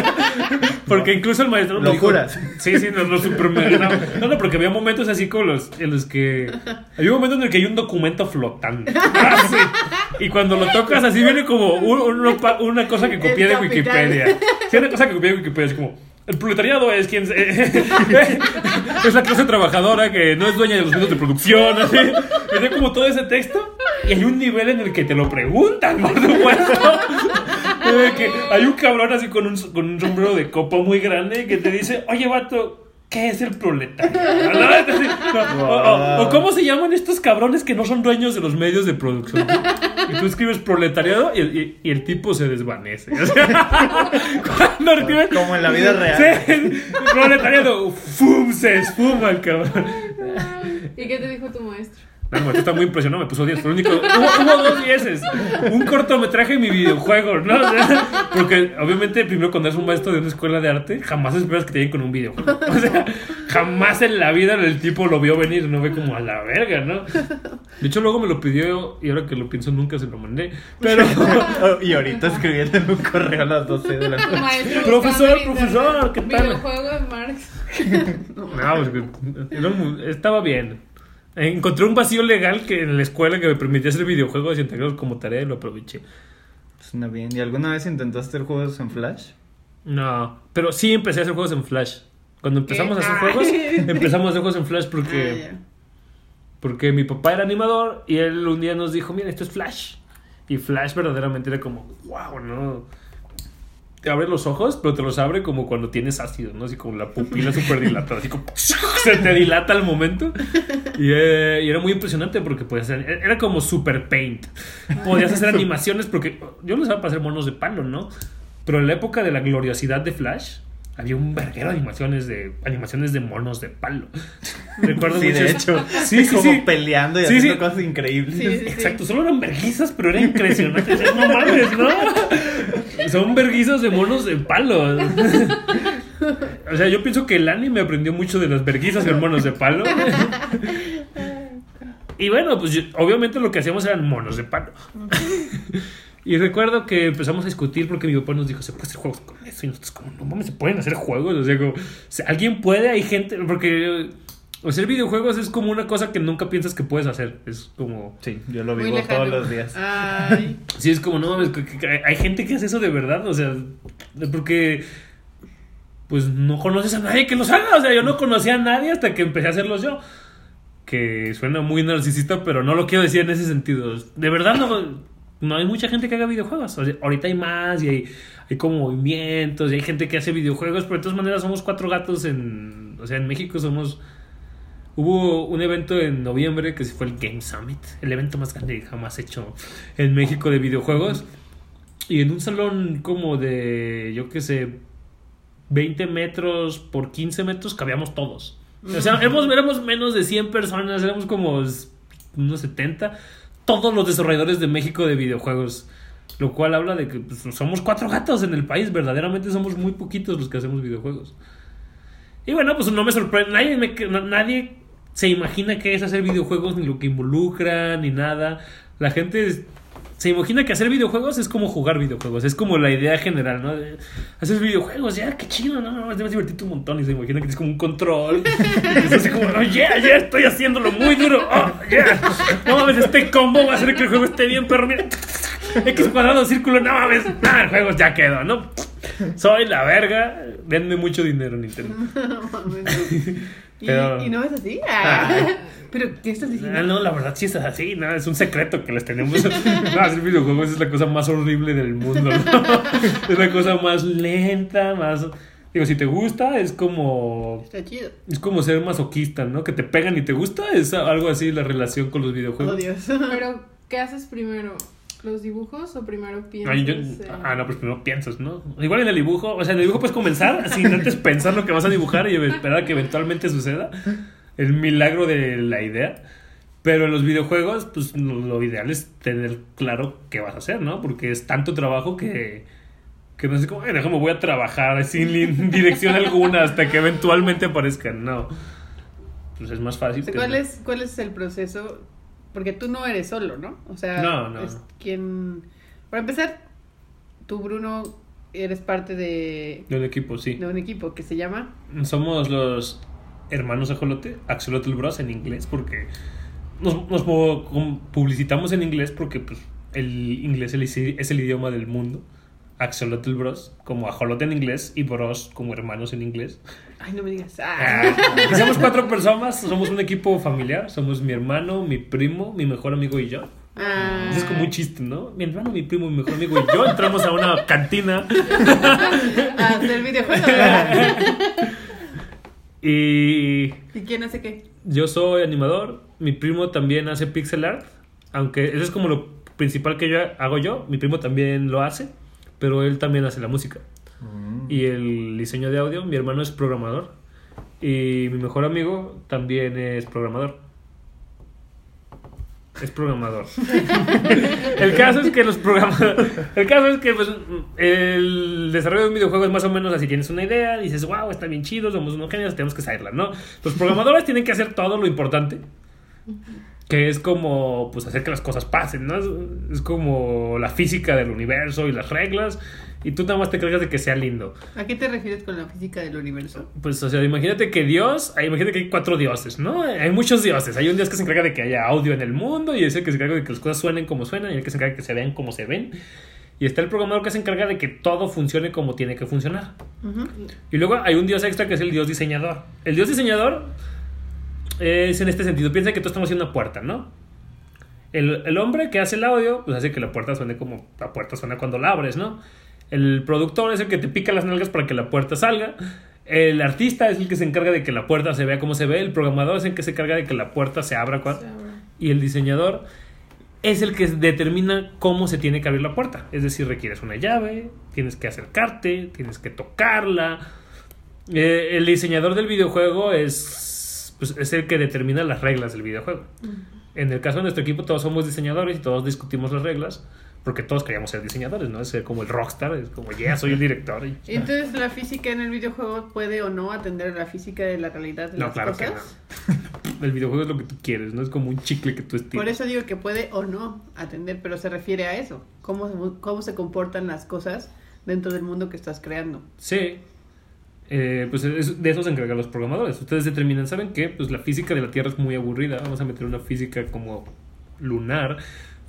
*laughs* porque incluso el maestro Locuras. Sí, sí, nos lo super No, no, porque había momentos así como los en los que. Había un momento en el que hay un documento flotando. Ah. Y cuando lo tocas, así viene como un- una, cosa que copié de. Wikipedia. Sí, una cosa que copié de Wikipedia. Es como. El proletariado es quien. *laughs* es la clase trabajadora que no es dueña de los medios de producción. Así. Hay como todo ese texto. Y hay un nivel en el que te lo preguntan, por supuesto. *laughs* Hay un cabrón así con un, con un sombrero de copa muy grande que te dice, oye, vato, ¿qué es el proletario? *laughs* No, o, o- o cómo se llaman estos cabrones que no son dueños de los medios de producción. Y tú escribes proletariado y el, y- y el tipo se desvanece. *laughs* O sea, cuando escribes... Como en la vida real. Proletariado, ¡fum! se esfuma el cabrón. ¿Y qué te dijo tu maestro? No, maestro está muy impresionado, me puso 10. Fue único. Hubo, hubo dos dieces. Un cortometraje y mi videojuego, ¿no? O sea, porque obviamente, primero, cuando eres un maestro de una escuela de arte, jamás esperas que te lleguen con un videojuego. O sea, jamás en la vida el tipo lo vio venir, no ve como a la verga, ¿no? De hecho, luego me lo pidió y ahora que lo pienso, nunca se lo mandé. Pero. *laughs* y ahorita escribiendo en un correo a las 12 de la noche. maestro Profesor, en profesor, ¿qué tal? Videojuego de Marx. No, pues, estaba bien. Encontré un vacío legal que en la escuela que me permitía hacer videojuegos y entregarlos como tarea y lo aproveché. Suena bien. ¿Y alguna vez intentaste hacer juegos en Flash? No, pero sí empecé a hacer juegos en Flash. Cuando empezamos a hacer Ay. juegos, *laughs* empezamos a hacer juegos en Flash Ah, porque, ya. porque mi papá era animador y él un día nos dijo, mira, esto es Flash. Y Flash verdaderamente era como, wow, ¿no? Te abre los ojos, pero te los abre como cuando tienes ácido, ¿no? Así como la pupila súper dilatada, así como *laughs* se te dilata al momento. Y, eh, y era muy impresionante porque podías hacer, era como super paint. Podías hacer *laughs* animaciones porque yo no sabía para hacer monos de palo, ¿no? Pero en la época de la gloriosidad de Flash, había un verguero de animaciones de animaciones de monos de palo. *laughs* Recuerdo Sí, mucho de hecho. Sí, *laughs* sí, como sí. peleando y Sí, haciendo sí. cosas increíbles. Sí, sí, sí. Exacto, solo eran verguizas, pero era impresionante. *laughs* No mames, ¿no? Son verguizas de monos de palo. O sea, yo pienso que el anime aprendió mucho de las verguizas de monos de palo. Y bueno, pues yo- obviamente lo que hacíamos eran monos de palo. Y recuerdo que empezamos a discutir porque mi papá nos dijo, se puede hacer juegos con eso. Y nosotros como, no mames, se pueden hacer juegos. O sea, como, alguien puede, hay gente, porque eh, hacer videojuegos es como una cosa que nunca piensas que puedes hacer. Es como... Sí, yo lo vivo todos los días. Ay, Sí, es como, no mames, hay gente que hace eso de verdad, o sea, porque pues no conoces a nadie que los haga, o sea, yo no conocía a nadie hasta que empecé a hacerlos yo. Que suena muy narcisista, pero no lo quiero decir en ese sentido. De verdad no, no hay mucha gente que haga videojuegos. O sea, ahorita hay más y hay, hay como movimientos y hay gente que hace videojuegos, pero de todas maneras somos cuatro gatos en... O sea, en México somos... Hubo un evento en noviembre que fue el Game Summit, el evento más grande jamás hecho en México de videojuegos. Y en un salón como de, yo qué sé, 20 metros por 15 metros cabíamos todos. O sea, éramos, éramos menos de 100 personas, éramos como unos 70. Todos los desarrolladores de México de videojuegos. Lo cual habla de que pues, somos cuatro gatos en el país. Verdaderamente somos muy poquitos los que hacemos videojuegos. Y bueno, pues no me sorprende. Nadie, me- na- nadie se imagina qué es hacer videojuegos, ni lo que involucra, ni nada. La gente se imagina que hacer videojuegos es como jugar videojuegos. Es como la idea general, ¿no? De, haces videojuegos, ya, qué chido, ¿no? no debes divertirte un montón. Y se imagina que es como un control. *laughs* Es así como, oh, yeah, yeah, estoy haciéndolo muy duro. Oh, yeah. No mames, este combo va a hacer que el juego esté bien, pero mira. X cuadrado, círculo, no mames. Nada, el juego ya quedó, ¿no? soy la verga, denme mucho dinero Nintendo. *laughs* ¿Y, no es así? Ah. *laughs* ¿Pero qué estás diciendo? Ah, no, la verdad sí es así, no, es un secreto que les tenemos. *laughs* No, hacer videojuegos es la cosa más horrible del mundo, ¿no? *laughs* Es la cosa más lenta, más... Digo, si te gusta, es como... Está chido. Es como ser masoquista, ¿no? Que te pegan y te gusta, es algo así la relación con los videojuegos. Oh, Dios. Pero, ¿qué haces primero? ¿Los dibujos o primero piensas? Ay, yo- en- ah, no, pues primero piensas, ¿no? Igual en el dibujo, o sea, en el dibujo puedes comenzar *laughs* sin antes pensar lo que vas a dibujar y esperar a que eventualmente suceda. El milagro de la idea. Pero en los videojuegos, pues lo, ideal es tener claro qué vas a hacer, ¿no? Porque es tanto trabajo que, que no es como, "Ay, déjame, voy a trabajar sin *laughs* dirección alguna hasta que eventualmente aparezcan. No. Pues es más fácil. O sea, ¿cuál, es, ¿Cuál es el proceso? Porque tú no eres solo, ¿no? O sea, No, no, es no. quien... Para empezar, tú, Bruno, eres parte de, De un equipo, sí. de un equipo que se llama... Somos los hermanos Ajolote, Axolotl Bros en inglés, porque nos, nos publicitamos en inglés porque pues, el inglés es el idioma del mundo. Axolotl Bros, como ajolote en inglés, y Bros como hermanos en inglés. Ay, no me digas. Ah. Ah, somos cuatro personas, somos un equipo familiar. Somos mi hermano, mi primo, mi mejor amigo y yo. Ah. Es como un chiste, ¿no? Mi hermano, mi primo, mi mejor amigo y yo entramos a una cantina *laughs* A hacer videojuegos. y ¿Y quién hace qué? Yo soy animador, mi primo también hace pixel art, aunque eso es como lo principal que yo hago yo, mi primo también lo hace, pero él también hace la música. Y el diseño de audio, mi hermano es programador y mi mejor amigo también es programador. Es programador. *laughs* el caso es que los programadores. El caso es que pues, el desarrollo de un videojuego es más o menos así: tienes una idea, dices, wow, está bien chido, somos unos genios, tenemos que saberla, ¿no? Los programadores tienen que hacer todo lo importante. Que es como pues hacer que las cosas pasen, ¿no? Es como la física del universo y las reglas. Y tú nada más te cargas de que sea lindo. ¿A qué te refieres con la física del universo? Pues, o sea, imagínate que Dios, ah, imagínate que hay cuatro dioses, ¿no? Hay muchos dioses. Hay un dios que se encarga de que haya audio en el mundo y es el que se encarga de que las cosas suenen como suenan y el que se encarga de que se vean como se ven. Y está el programador que se encarga de que todo funcione como tiene que funcionar. Ujú. Y luego hay un dios extra que es el dios diseñador. El dios diseñador es en este sentido. Piensa que tú estamos haciendo una puerta, ¿no? El, el hombre que hace el audio, pues hace que la puerta suene como la puerta suena cuando la abres, ¿no? El productor es el que te pica las nalgas para que la puerta salga. El artista es el que se encarga de que la puerta se vea como se ve. El programador es el que se encarga de que la puerta se abra. Se. Y el diseñador es el que determina cómo se tiene que abrir la puerta. Es decir, requieres una llave, tienes que acercarte, tienes que tocarla. Eh, el diseñador del videojuego es, pues, es el que determina las reglas del videojuego. En el caso de nuestro equipo, todos somos diseñadores y todos discutimos las reglas. Porque todos queríamos ser diseñadores, ¿no? Es ser como el rockstar, es como, ya, soy el director. y- *laughs* entonces la física en el videojuego puede o no atender a la física de la realidad de No, las claro que cosas. no. *laughs* El videojuego es lo que tú quieres, ¿no? Es como un chicle que tú estiras. Por eso digo que puede o no atender, pero se refiere a eso. Cómo, cómo se comportan las cosas dentro del mundo que estás creando. Sí. Eh, pues es- de eso se encargan los programadores. Ustedes determinan, ¿saben qué? Pues la física de la Tierra es muy aburrida. Vamos a meter una física como lunar.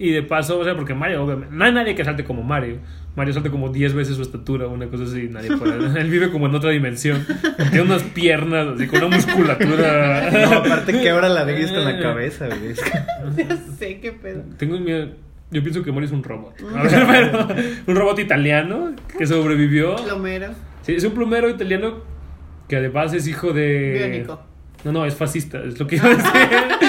Y de paso, o sea, porque Mario, obviamente, no hay nadie que salte como Mario. Mario salta como 10 veces su estatura, una cosa así, nadie *laughs* puede. Él vive como en otra dimensión. Tiene unas piernas, así, con una musculatura. No, aparte quebra la nariz con la *laughs* cabeza, güey. Que- *laughs* Ya sé qué pedo. Tengo miedo. Yo pienso que Mario es un robot. A ver, pero, un robot italiano que sobrevivió. Plomero, Sí, es un plomero italiano que además es hijo de. biónico. No, no, es fascista, es lo que iba a decir. *laughs*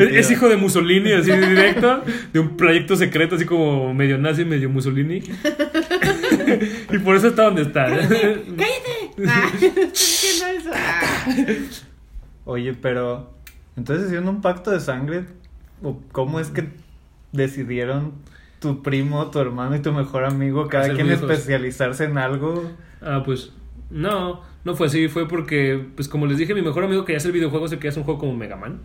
Es, hijo de Mussolini, así de directo, de un proyecto secreto, así como medio nazi, medio Mussolini. *laughs* y por eso está donde está. *laughs* ¡Cállate! Ah, ¿Qué no es? Ah. Oye, pero. Entonces hicieron un pacto de sangre. ¿O ¿Cómo es que decidieron tu primo, tu hermano y tu mejor amigo, cada quien especializarse en algo? ah, pues. No, no fue así, fue porque, pues como les dije, mi mejor amigo quería hacer videojuegos, se quería hacer un juego como Mega Man.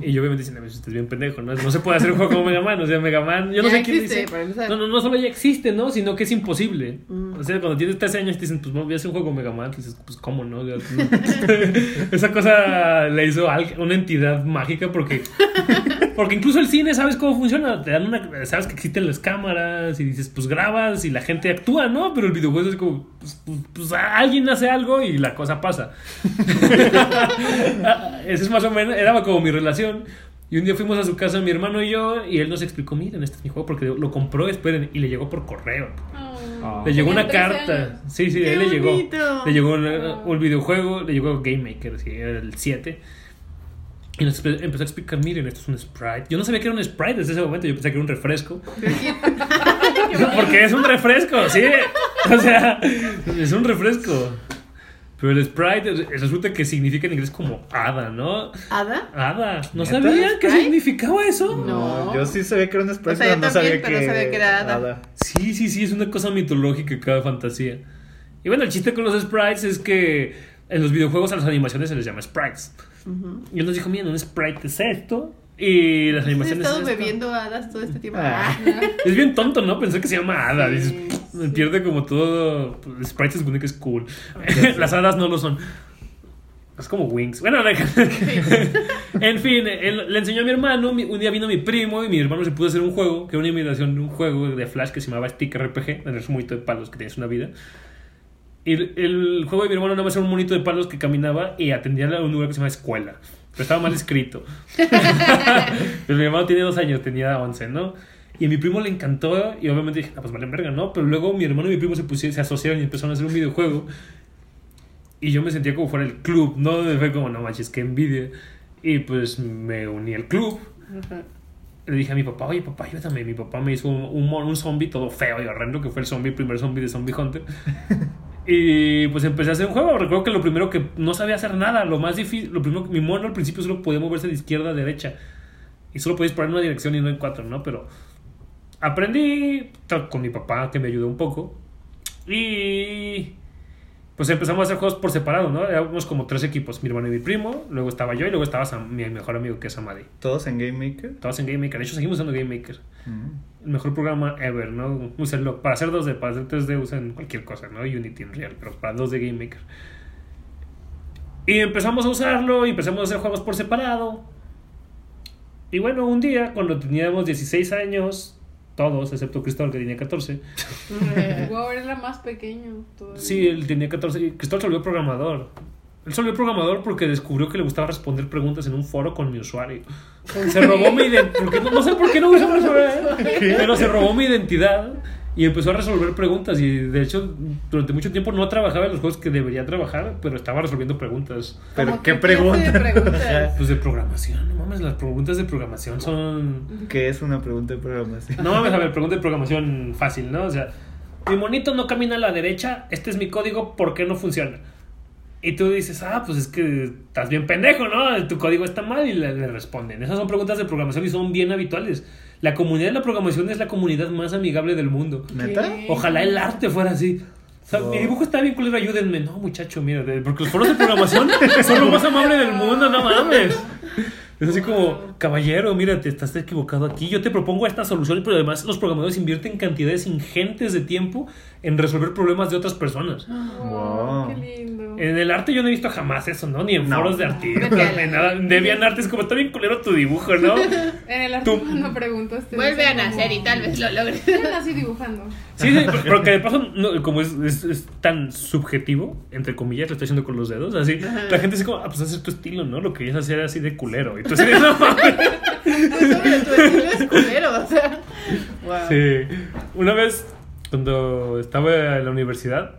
Y yo obviamente diciendo, estás bien pendejo, ¿no? No se puede hacer un juego como Mega Man, o sea, Mega Man, yo no Ya sé quién dice. No, no, no solo ya existe, ¿no? Sino que es imposible. Mm. O sea, cuando tienes 13 años te dicen, pues voy a hacer un juego con Mega Man, dices, pues cómo, ¿no? O sea, no. *laughs* *laughs* Esa cosa la hizo una entidad mágica porque, Porque incluso el cine, ¿sabes cómo funciona? Te dan una, sabes que existen las cámaras y dices, pues grabas y la gente actúa, ¿no? Pero el videojuego es como, pues, pues, pues, alguien hace algo y la cosa pasa. *laughs* *laughs* Ese es más o menos, era como mi relación. Y un día fuimos a su casa, mi hermano y yo, y él nos explicó, miren, este es mi juego porque lo compró, esperen, y le llegó por correo. Oh. Le llegó una Tenía 13 carta. años. Sí, sí, ¡Qué él le llegó. Le llegó un, un videojuego, le llegó Game Maker, sí, era el 7. Y nos empe- empezó a explicar, miren, esto es un sprite. Yo no sabía que era un sprite desde ese momento, yo pensé que era un refresco. *laughs* *laughs* Porque es un refresco, sí. O sea, *laughs* es un refresco. Pero el sprite resulta que significa en inglés como hada, ¿no? ¿Hada? Hada. ¿No sabía qué significaba eso? No. Yo sí sabía que era un sprite, O sea, yo pero no también, sabía pero que... no sabía que era hada. Sí, sí, sí, es una cosa mitológica cada fantasía. Y bueno, el chiste con los sprites es que en los videojuegos a las animaciones se les llama sprites. Ujú. Y él nos dijo, miren, un sprite es esto. Y las He animaciones estado es esto. bebiendo hadas todo este tiempo. Ah. *laughs* Es bien tonto, ¿no? Pensé que se llama hada. Sí, Dices, sí. Pierde como todo. pues, Sprite se supone que es cool. *laughs* Las hadas no lo son. Es como Wings. Bueno, la- *laughs* en fin, él- le enseñó a mi hermano. Un día vino mi primo y mi hermano se pudo hacer un juego, que era una imitación de un juego de Flash que se llamaba Stick RPG, en un monito de palos que tenías una vida. Y el, el juego de mi hermano nada más era un monito de palos que caminaba y atendía a un lugar que se llama escuela. Pero estaba mal escrito. *laughs* Pero mi hermano tiene dos años, tenía 11, ¿no? Y a mi primo le encantó y obviamente dije, ah, pues vale verga, ¿no? Pero luego mi hermano y mi primo se, pusieron, se asociaron y empezaron a hacer un videojuego. Y yo me sentía como fuera el club, ¿no? Fue como, no manches, qué envidia. Y pues me uní al club. Le dije a mi papá, oye papá, ayúdame. Mi papá me hizo un, un, un zombie todo feo y horrendo, que fue el zombie, el primer zombie de Zombie Hunter. *laughs* y pues empecé a hacer un juego. Recuerdo que lo primero que no sabía hacer nada, lo más difícil, lo primero que mi mono al principio solo podía moverse de izquierda a derecha. Y solo podías poner en una dirección y no en cuatro, ¿no? Pero aprendí con mi papá, que me ayudó un poco. Y pues empezamos a hacer juegos por separado, ¿no? Éramos como tres equipos, mi hermano y mi primo, luego estaba yo y luego estaba Sam- mi mejor amigo que es Amadi. ¿Todos en Game Maker? Todos en Game Maker. De hecho, seguimos usando Game Maker. Mm. El mejor programa ever, ¿no? Úsenlo. Para hacer 2D, para hacer 3D usen cualquier cosa, ¿no? Unity en real, pero para 2D Game Maker. Y empezamos a usarlo y empezamos a hacer juegos por separado. Y bueno, un día, cuando teníamos 16 años, todos, excepto Cristóbal que tenía 14. *laughs* Wow, era más pequeño todavía. Sí, él tenía 14. y Cristóbal se volvió programador. Él se volvió programador porque descubrió que le gustaba responder preguntas en un foro con mi usuario. Se robó mi identidad. No, no sé por qué no usamos eso, ¿eh? Pero se robó mi identidad y empezó a resolver preguntas. Y de hecho, durante mucho tiempo no trabajaba en los juegos que debería trabajar, pero estaba resolviendo preguntas. ¿Pero qué que clase de pregunta? preguntas. *laughs* Pues de programación, no mames, las preguntas de programación son. ¿Qué es una pregunta de programación? No mames, a ver, pregunta de programación fácil, ¿no? O sea, mi monito no camina a la derecha, este es mi código, ¿por qué no funciona? Y tú dices, ah, pues es que estás bien pendejo, ¿no? Tu código está mal y le, le responden. Esas son preguntas de programación y son bien habituales. La comunidad de la programación es la comunidad más amigable del mundo. ¿Neta? Ojalá el arte fuera así. O sea, Wow. mi dibujo está bien culero, ayúdenme. No, muchacho, mira, porque los foros de programación son lo más amable del mundo, no mames. Es así como, caballero, mira, te estás equivocado aquí. Yo te propongo esta solución, pero además los programadores invierten cantidades ingentes de tiempo en resolver problemas de otras personas. Wow. Qué lindo. En el arte yo no he visto jamás eso, ¿no? Ni en No. foros de artistas, ni nada. Debian arte es como, está bien culero tu dibujo, ¿no? *laughs* En el arte Tú- cuando preguntas te Vuelve a nacer y tal vez lo logres. "Ya nací dibujando. Sí, sí, porque de paso, no, como es, es- es tan subjetivo, entre comillas, lo estoy haciendo con los dedos, así, Ajá. la gente dice como, ah, pues ese es tu estilo, ¿no? Lo querías hacer así de culero. Y tú así de, no mames. O sea. Sí. Una vez, cuando estaba en la universidad,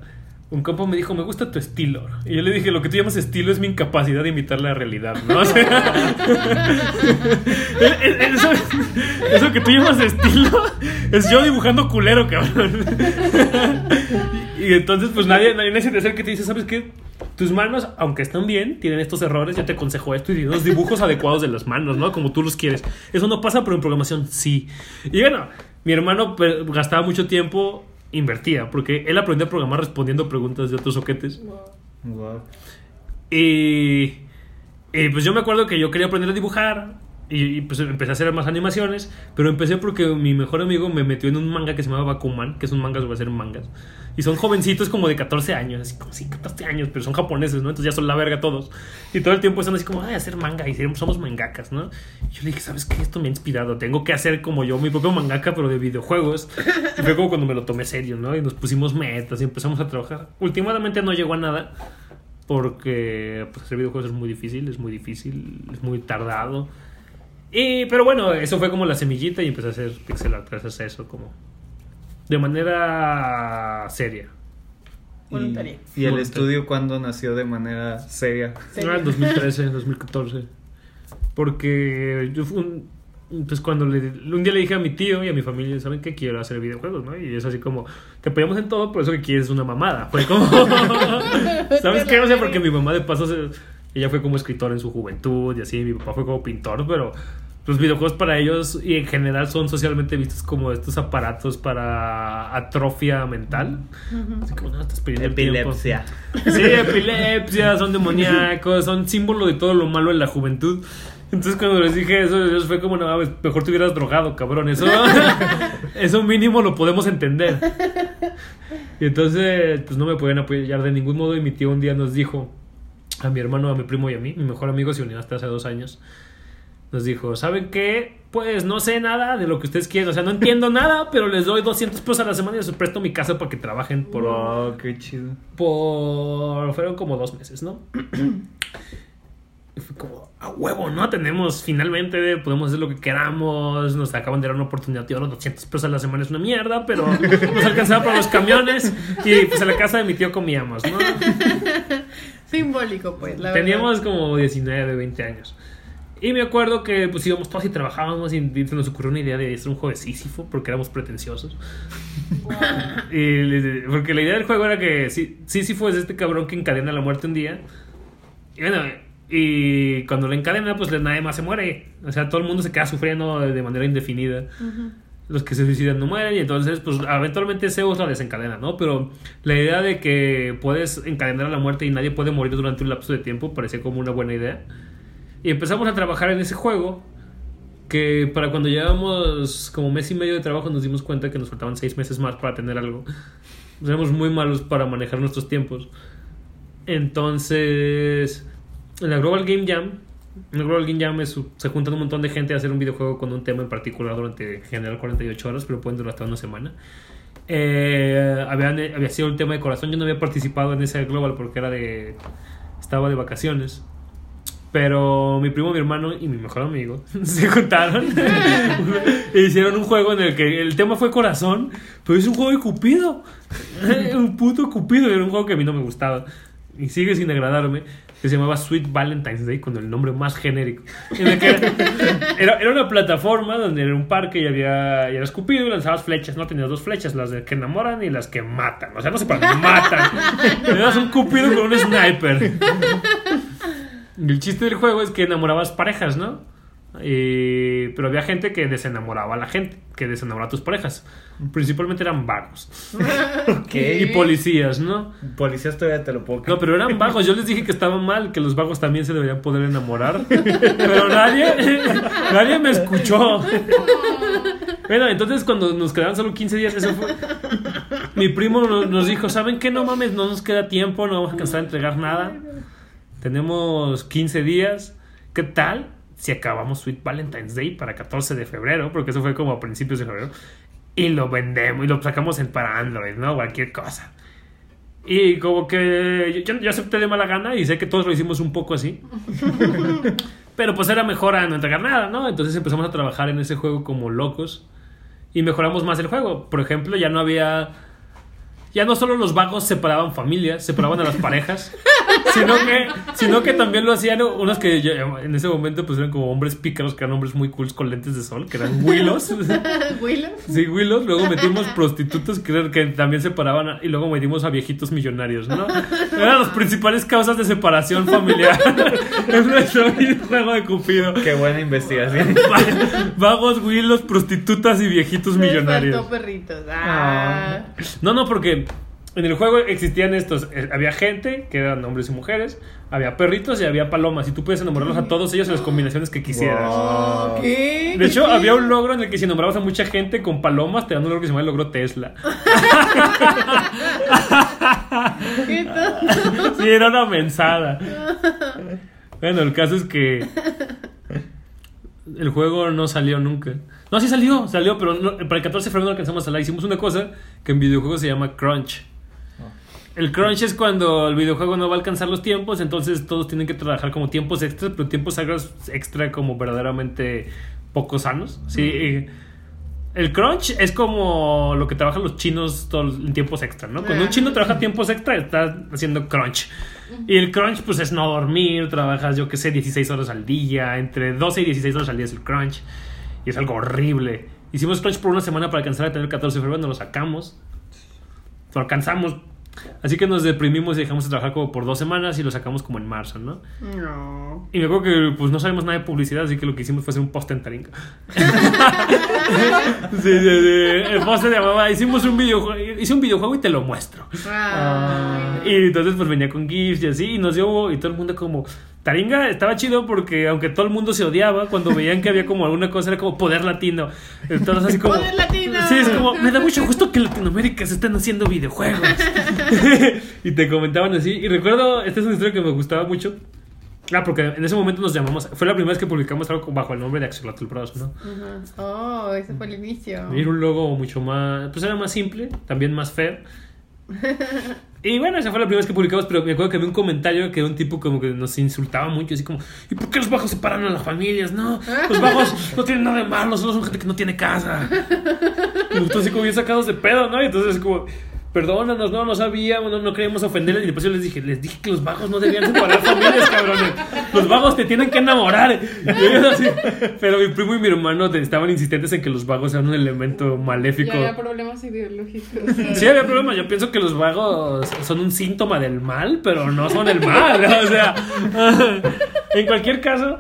un compa me dijo, me gusta tu estilo. Y yo le dije, lo que tú llamas estilo es mi incapacidad de imitar la realidad, ¿no? *laughs* O sea, *laughs* eso, que tú llamas estilo es yo dibujando culero, cabrón. *laughs* Y, entonces, pues nadie, nadie necesita hacer que te dice, ¿sabes qué? Tus manos, aunque están bien, tienen estos errores. Yo te aconsejo esto y los dibujos adecuados de las manos, ¿no? Como tú los quieres. Eso no pasa, pero en programación sí. Y bueno, mi hermano pues, gastaba mucho tiempo, invertía, porque él aprendió a programar respondiendo preguntas de otros soquetes. Wow. Wow. Y, y, pues yo me acuerdo que yo quería aprender a dibujar. Y, y, pues empecé a hacer más animaciones, pero empecé porque mi mejor amigo me metió en un manga que se llama Bakuman, que es un manga sobre hacer mangas. Y son jovencitos como de 14 años, así como, sí, 14 años, pero son japoneses, ¿no? Entonces ya son la verga todos. Y todo el tiempo están así como, ay, hacer manga, y somos mangakas, ¿no? Y yo le dije, ¿sabes qué? Esto me ha inspirado, tengo que hacer como yo mi propio mangaka, pero de videojuegos. Y fue como cuando me lo tomé serio, ¿no? Y nos pusimos metas y empezamos a trabajar. Últimamente no llegó a nada, porque pues, hacer videojuegos es muy difícil, es muy difícil, es muy tardado. Y, pero bueno, eso fue como la semillita y empecé a hacer pixel art gracias a eso, como de manera seria. Voluntaria. ¿Y el Voluntaria. estudio cuándo nació de manera seria? Era en 2013, 2014. *laughs* Porque yo fui un, pues cuando le, un día le dije a mi tío y a mi familia, ¿saben qué? Quiero hacer videojuegos, ¿no? Y es así como, te apoyamos en todo, pero eso que quieres es una mamada. Fue como, *laughs* *laughs* ¿sabes qué? O sea, porque mi mamá de paso, se- ella fue como escritora en su juventud y así, mi papá fue como pintor, pero los videojuegos para ellos y en general son socialmente vistos como estos aparatos para atrofia mental. Así como, no, estás perdiendo el tiempo". Epilepsia. Sí, epilepsia, son demoníacos, son símbolo de todo lo malo en la juventud. Entonces cuando les dije eso, ellos fue como, no, mejor te hubieras drogado, cabrón. Eso, *laughs* eso mínimo lo podemos entender. Y entonces, pues no me podían apoyar de ningún modo. Y mi tío un día nos dijo, a mi hermano, a mi primo y a mí, mi mejor amigo se unió hasta hace dos años. Nos dijo, ¿saben qué? Pues no sé nada de lo que ustedes quieren. O sea, no entiendo *laughs* nada, pero les doy 200 pesos a la semana y les presto mi casa para que trabajen por, Oh, qué chido. por. Fueron como dos meses, ¿no? Y fue como, a huevo, ¿no? Tenemos finalmente, podemos hacer lo que queramos. Nos acaban de dar una oportunidad. Tío, los 200 pesos a la semana es una mierda, pero nos alcanzaba para los camiones. Y pues en la casa de mi tío comíamos, ¿no? Simbólico, pues, la Teníamos como 19, 20 años. Y me acuerdo que pues íbamos todos y trabajábamos y se nos ocurrió una idea de hacer un juego de Sísifo porque éramos pretenciosos. Y porque la idea del juego era que Sí- Sísifo es este cabrón que encadena la muerte un día. Y bueno, y cuando lo encadena, pues nadie más se muere. O sea, todo el mundo se queda sufriendo de manera indefinida. Los que se suicidan no mueren y entonces, pues eventualmente Zeus la desencadena, ¿no? Pero la idea de que puedes encadenar a la muerte y nadie puede morir durante un lapso de tiempo parecía como una buena idea. Y empezamos a trabajar en ese juego que para cuando llevábamos como mes y medio de trabajo nos dimos cuenta que nos faltaban seis meses más para tener algo. Éramos muy malos para manejar nuestros tiempos. Entonces, en la Global Game Jam, Global Game Jam es- se juntan un montón de gente a hacer un videojuego con un tema en particular durante en general 48 horas, pero pueden durar hasta una semana. Eh, habían- había sido el tema de corazón. Yo no había participado en ese Global porque era de. Estaba de vacaciones. Pero mi primo, mi hermano y mi mejor amigo *laughs* se juntaron *laughs* e hicieron un juego en el que el tema fue corazón, pero es un juego de Cupido. *laughs* un puto Cupido. Era un juego que a mí no me gustaba y sigue sin agradarme. Que se llamaba Sweet Valentine's Day con el nombre más genérico. Era, era una plataforma donde era un parque y había y eras Cupido y lanzabas flechas. No tenías dos flechas, las de que enamoran y las que matan. O sea, no se para matan. Eras un Cupido con un sniper. El chiste del juego es que enamorabas parejas, ¿no? Y- pero había gente que desenamoraba a la gente, que desenamoraba a tus parejas. Principalmente eran vagos. *laughs* Y policías, ¿no? Policías todavía te lo puedo No, pero eran vagos. Yo les dije que estaba mal, que los vagos también se deberían poder enamorar. Pero nadie, *laughs* nadie me escuchó. Bueno, entonces cuando nos quedaban solo 15 días, eso fue. Mi primo no- nos dijo: ¿Saben qué? No mames, no nos queda tiempo, no vamos a alcanzar a entregar nada. Tenemos 15 días. ¿Qué tal si acabamos Sweet Valentine's Day para 14 de febrero? Porque eso fue como a principios de febrero. Y lo vendemos y lo sacamos en para Android, ¿no? Cualquier cosa. Y como que yo, yo acepté de mala gana y sé que todos lo hicimos un poco así. *laughs* Pero pues era mejor a no entregar nada, ¿no? Entonces empezamos a trabajar en ese juego como locos y mejoramos más el juego. Por ejemplo, ya no había... Ya no solo los vagos separaban familias, separaban a las parejas, *laughs* sino que, sino que también lo hacían unos que yo- en ese momento pues eran como hombres pícaros, que eran hombres muy cools con lentes de sol, que eran Willows. *laughs* Willow. Sí, Willows. Luego metimos prostitutas que, que también separaban. a- y luego metimos a viejitos millonarios, ¿no? Eran las principales causas de separación familiar. *laughs* es nuestro juego de Cupido. Qué buena investigación. *laughs* Vagos, Willows, prostitutas y viejitos millonarios. faltó perritos. Ah. No, no, porque En el juego existían estos, eh, había gente, que eran hombres y mujeres, había perritos y había palomas, y tú puedes enamorarlos a todos ellos en las combinaciones que quisieras. Wow. ¿Qué? De hecho, había un logro en el que si nombrabas a mucha gente con palomas, te dan un logro que se llama el logro Tesla. ¿Qué tal? Sí, era una mensada. Bueno, el caso es que el juego no salió nunca. No, sí salió, salió, pero no- para el 14 de febrero no alcanzamos a salir. Hicimos una cosa que en videojuegos se llama crunch. El crunch es cuando el videojuego no va a alcanzar los tiempos, entonces todos tienen que trabajar como tiempos extras, pero tiempos extra como verdaderamente poco sanos. Sí, el crunch es como lo que trabajan los chinos todos en tiempos extra, ¿no? Cuando un chino trabaja tiempos extra, está haciendo crunch. Y el crunch, pues es no dormir, trabajas, yo qué sé, 16 horas al día, entre 12 y 16 horas al día es el crunch. Y es algo horrible. Hicimos crunch por una semana para alcanzar a tener el 14 de febrero, no lo sacamos. Lo alcanzamos. Así que nos deprimimos y dejamos de trabajar como por dos semanas y lo sacamos como en marzo, ¿no? No. Y me acuerdo que pues no sabemos nada de publicidad, así que lo que hicimos fue hacer un post en Taringa. *laughs* sí, sí, sí. El post se llamaba, hicimos un videojuego, hice un videojuego y te lo muestro. Ah. Y entonces pues venía con GIFs y así, y nos dio, y todo el mundo como... Taringa estaba chido porque aunque todo el mundo se odiaba, cuando *laughs* veían que había como alguna cosa, era como poder latino. Entonces así como... ¡Poder latino! Sí, es como, me da mucho gusto que en Latinoamérica se estén haciendo videojuegos. *laughs* *laughs* y te comentaban así. Y recuerdo, esta es una historia que me gustaba mucho. Ah, porque en ese momento nos llamamos, fue la primera vez que publicamos algo bajo el nombre de Axolotl Bros, ¿no? Oh, ese fue el inicio. Y era un logo mucho más, pues era más simple, también más feo. Y bueno, esa fue la primera vez que publicamos, pero me acuerdo que había un comentario que un tipo como que nos insultaba mucho, así como, ¿y por qué los bajos separan a las familias? No, los bajos no tienen nada de malo, solo son gente que no tiene casa. Y así como bien sacados de pedo, ¿no? Y entonces como, perdónanos, no, no sabíamos, no, no queríamos ofenderles. Y después yo les dije, les dije que los bajos no debían separar familias, cabrones. Los bajos te tienen que enamorar. Así, pero mi primo y mi hermano estaban insistentes en que los vagos eran un elemento maléfico. Había problemas ideológicos. Sí, había problema. Yo pienso que los vagos son un síntoma del mal, pero no son el mal. O sea, *laughs* en cualquier caso,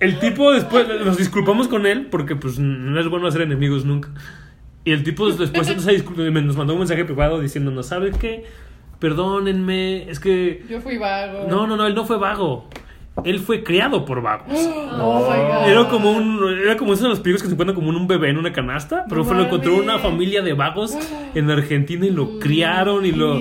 el tipo después nos disculpamos con él porque pues no es bueno hacer enemigos nunca. Y el tipo después nos, nos mandó un mensaje privado diciéndonos, ¿sabe qué? Perdónenme, es que... Yo fui vago. No, no, no, él no fue vago. Él fue criado por vagos. *gasps* Oh god. Era como un era como esos de los películas que se encuentran como un bebé en una canasta, pero No fue lo encontró una familia de vagos *gasps* en Argentina y lo criaron y lo.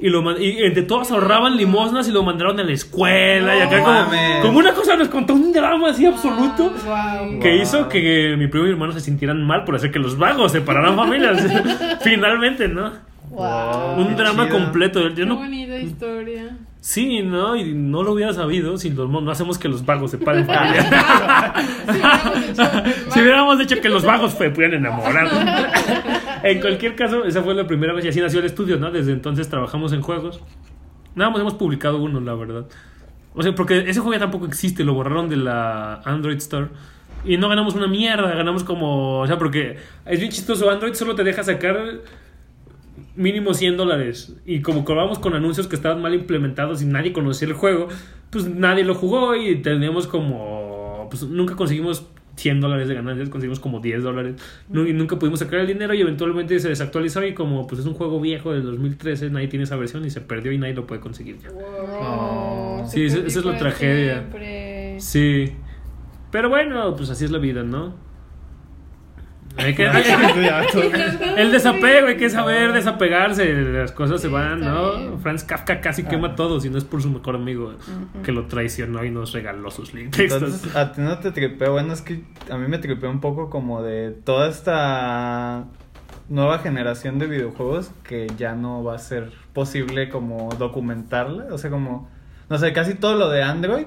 Y lo y entre todos ahorraban limosnas y lo mandaron a la escuela y acá como, como una cosa nos contó un drama así absoluto Wow. que hizo que mi primo y mi hermano se sintieran mal por hacer que los vagos separaran familias. *laughs* Finalmente, ¿no? Wow. Un drama chido. completo. Yo Qué no, bonita historia. Sí, no, y no lo hubiera sabido si los- no hacemos que los vagos *laughs* hubiéramos hecho el Si hubiéramos hecho que los vagos se pudieran enamorar. en cualquier caso, esa fue la primera vez y así nació el estudio, ¿no? Desde entonces trabajamos en juegos. Nada más hemos publicado uno, la verdad. O sea, porque ese juego ya tampoco existe, lo borraron de la Android Store. Y no ganamos una mierda, ganamos como... O sea, porque es bien chistoso, Android solo te deja sacar mínimo 100 dólares. Y como cobramos con anuncios que estaban mal implementados y nadie conocía el juego, pues nadie lo jugó y teníamos como... Pues nunca conseguimos 100 dólares de ganancias, conseguimos como 10 dólares. Y nunca pudimos sacar el dinero y eventualmente se desactualizó y como pues es un juego viejo del 2013, nadie tiene esa versión y se perdió y nadie lo puede conseguir ya. Wow. Sí, esa- esa es la tragedia. siempre. Sí. Pero bueno, pues así es la vida, ¿no? Hay que- hay- el desapego, hay que saber desapegarse, las cosas se van, ¿no? bien. Franz Kafka casi quema todo, si no es por su mejor amigo que lo traicionó y nos regaló sus textos. Entonces, a ti no te tripea. Bueno, es que a mí me tripea un poco como de toda esta nueva generación de videojuegos que ya no va a ser posible como documentarla. O sea, como, no sé, casi todo lo de Android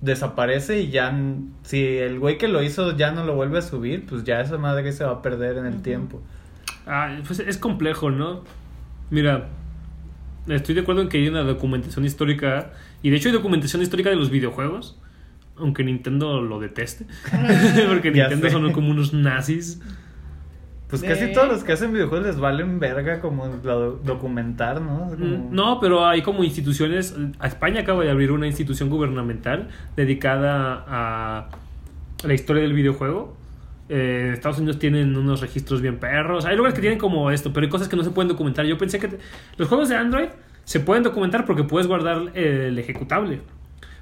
desaparece y ya, si el güey que lo hizo ya no lo vuelve a subir, pues ya esa madre se va a perder en el tiempo. Ah, pues es complejo, ¿no? Mira, estoy de acuerdo en que hay una documentación histórica, y de hecho hay documentación histórica de los videojuegos, aunque Nintendo lo deteste, *laughs* porque Nintendo son como unos nazis. Pues casi todos los que hacen videojuegos les valen verga como documentar, ¿no? Como- Mm, No, pero hay como instituciones. a España acaba de abrir una institución gubernamental dedicada a la historia del videojuego. Eh, en Estados Unidos tienen unos registros bien perros. Hay lugares que tienen como esto, pero hay cosas que no se pueden documentar. Yo pensé que te- los juegos de Android se pueden documentar porque puedes guardar el ejecutable.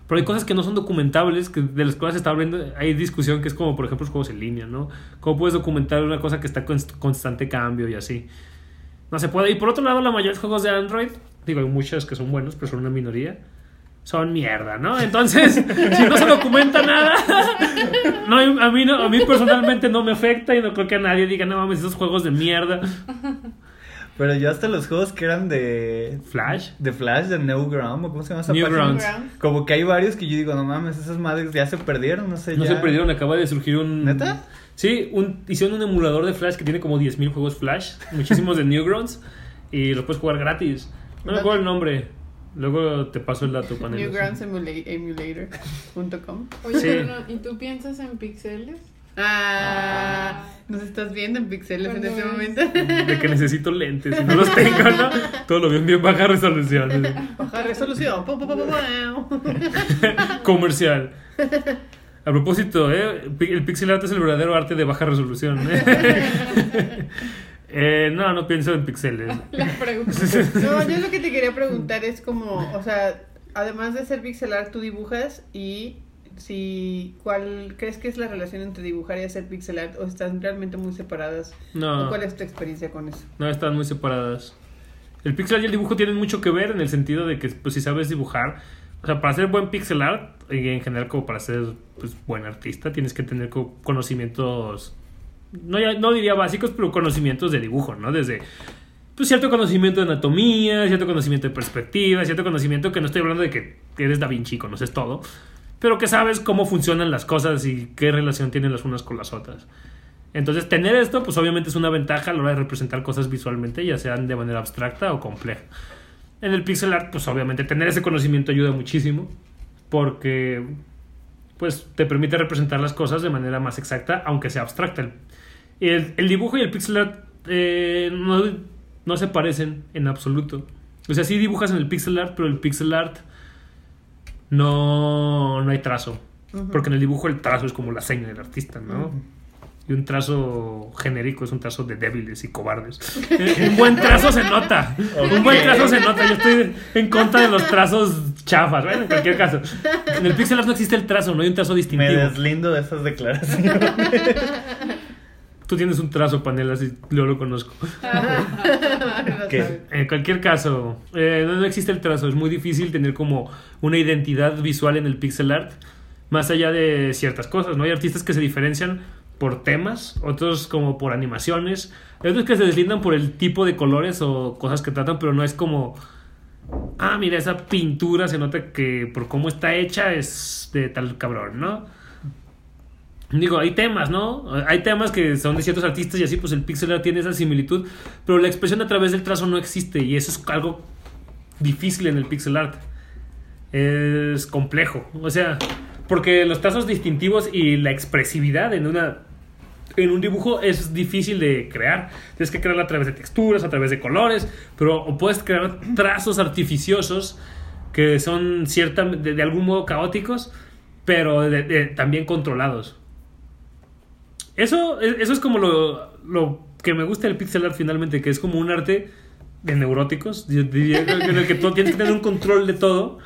Pero hay cosas que no son documentables, que de las cuales se está hablando. Hay discusión que es como, por ejemplo, los juegos en línea, ¿no? ¿Cómo puedes documentar una cosa que está en const- constante cambio y así? No se puede. Y por otro lado, la mayoría de los juegos de Android, digo, hay muchos que son buenos, pero son una minoría, son mierda, ¿no? Entonces, *laughs* si no se documenta nada, *laughs* no, a, mí no, a mí personalmente no me afecta y no creo que a nadie diga, no mames, esos juegos de mierda. Pero yo hasta los juegos que eran de. Flash. De Flash, de Newground, ¿o ¿cómo se llama esa Newgrounds. Como que hay varios que yo digo, no mames, esas madres ya se perdieron, no sé. No ya... se perdieron, acaba de surgir un... ¿Neta? Sí, un, hicieron un emulador de Flash que tiene como 10.000 juegos Flash, muchísimos de *laughs* Newgrounds, y los puedes jugar gratis. No me acuerdo el nombre, luego te paso el dato, panel. Newgroundsemulator.com *laughs* Oye, Sí. ¿y tú piensas en pixeles? Ah, nos estás viendo en pixeles en este momento. *laughs* De que necesito lentes, y no los tengo, ¿no? Todo lo veo en bien baja resolución. Baja resolución. *laughs* Comercial. A propósito, ¿eh? El pixel art es el verdadero arte de baja resolución. ¿eh? *laughs* Eh, no, no pienso en pixeles. La pregunta. No, yo lo que te quería preguntar es como, o sea, además de ser pixel art, tú dibujas y si cuál crees que es la relación entre dibujar y hacer pixel art o están realmente muy separadas. No. ¿O ¿Cuál es tu experiencia con eso? No, están muy separadas. El pixel art y el dibujo tienen mucho que ver en el sentido de que, pues, si sabes dibujar, o sea, para ser buen pixel art, y en general como para ser pues, buen artista, tienes que tener co- conocimientos, no, ya- no diría básicos, pero conocimientos de dibujo, ¿no? Desde pues, cierto conocimiento de anatomía, cierto conocimiento de perspectiva, cierto conocimiento que no estoy hablando de que eres Da Vinci, conoces todo, pero que sabes cómo funcionan las cosas y qué relación tienen las unas con las otras. Entonces, tener esto, pues obviamente es una ventaja a la hora de representar cosas visualmente, ya sean de manera abstracta o compleja. En el pixel art, pues obviamente tener ese conocimiento ayuda muchísimo, porque pues te permite representar las cosas de manera más exacta, aunque sea abstracta. El, el- dibujo y el pixel art eh, no, no se parecen en absoluto. O sea, sí dibujas en el pixel art, pero el pixel art no, no hay trazo. Porque en el dibujo el trazo es como la seña del artista, ¿no? Y un trazo genérico es un trazo de débiles y cobardes. *laughs* Eh, un buen trazo se nota. Un buen trazo se nota. Yo estoy en contra de los trazos chafas. Bueno, en cualquier caso. En el pixel art no existe el trazo, no hay un trazo Me distintivo. deslindo de esas declaraciones. *laughs* Tú tienes un trazo, panela, así yo lo conozco. *laughs* En cualquier caso, eh, no, no existe el trazo. Es muy difícil tener como una identidad visual en el pixel art, más allá de ciertas cosas. ¿no? Hay artistas que se diferencian por temas, otros como por animaciones, hay otros que se deslindan por el tipo de colores o cosas que tratan, pero no es como. Ah, mira, esa pintura se nota que por cómo está hecha es de tal cabrón, ¿no? Digo, hay temas, ¿no? Hay temas que son de ciertos artistas y así, pues el pixel art tiene esa similitud, pero la expresión a través del trazo no existe y eso es algo difícil en el pixel art. Es complejo, o sea, porque los trazos distintivos y la expresividad en una en un dibujo es difícil de crear. Tienes que crearla a través de texturas, a través de colores, pero puedes crear trazos artificiosos que son cierta, de, algún modo caóticos, pero también controlados. Eso, eso es como lo, lo que me gusta del pixel art finalmente, que es como un arte de neuróticos, en el que tú tienes que tener un control de todo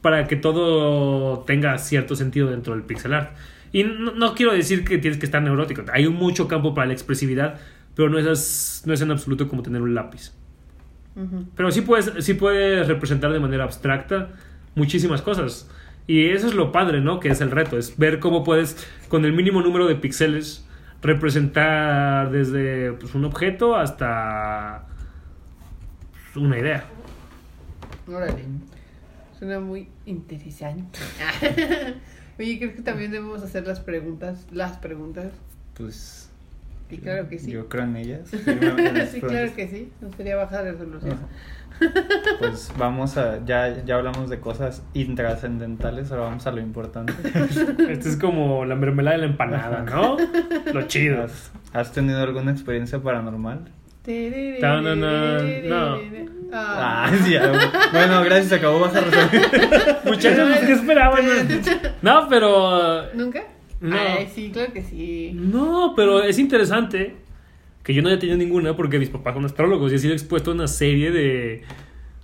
para que todo tenga cierto sentido dentro del pixel art. Y no, no quiero decir que tienes que estar neurótico, hay mucho campo para la expresividad, pero no es, no es en absoluto como tener un lápiz. Pero sí puedes, sí puedes representar de manera abstracta muchísimas cosas. Y eso es lo padre, ¿no? Que es el reto, es ver cómo puedes, con el mínimo número de píxeles, representar desde pues, un objeto hasta pues, una idea. Órale. Suena muy interesante. *laughs* Oye, creo que también debemos hacer las preguntas. Las preguntas. Pues. Y claro que sí. Yo creo en ellas. *laughs* sí, claro que sí. No sería baja resolución. Pues vamos a. Ya, ya hablamos de cosas intrascendentales, ahora vamos a lo importante. *laughs* Esto es como la mermelada de la empanada, ¿no? Lo chido. ¿Has, has tenido alguna experiencia paranormal? No, no, no, no. Ah. Ah, sí. Bueno, gracias, acabó baja resolución. Muchachos, ¿qué esperaban? No, pero ¿Nunca? No. Ay, sí, claro que sí. No, pero es interesante que yo no haya tenido ninguna porque mis papás son astrólogos y he sido expuesto a una serie de,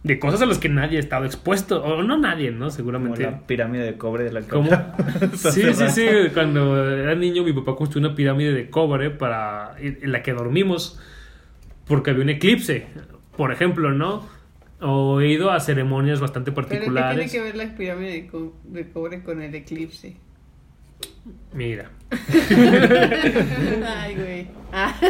de cosas a las que nadie ha estado expuesto. O no nadie, ¿no? Como Seguramente. la pirámide de cobre de la que ¿Cómo? *laughs* *laughs* Sí, sí, cerrada. sí. Cuando era niño, mi papá construyó una pirámide de cobre para en la que dormimos porque había un eclipse, por ejemplo, ¿no? O he ido a ceremonias bastante Pero ¿qué tiene particulares. que ver la pirámide de, co- de cobre con el eclipse? Mira, *laughs* Ay, güey.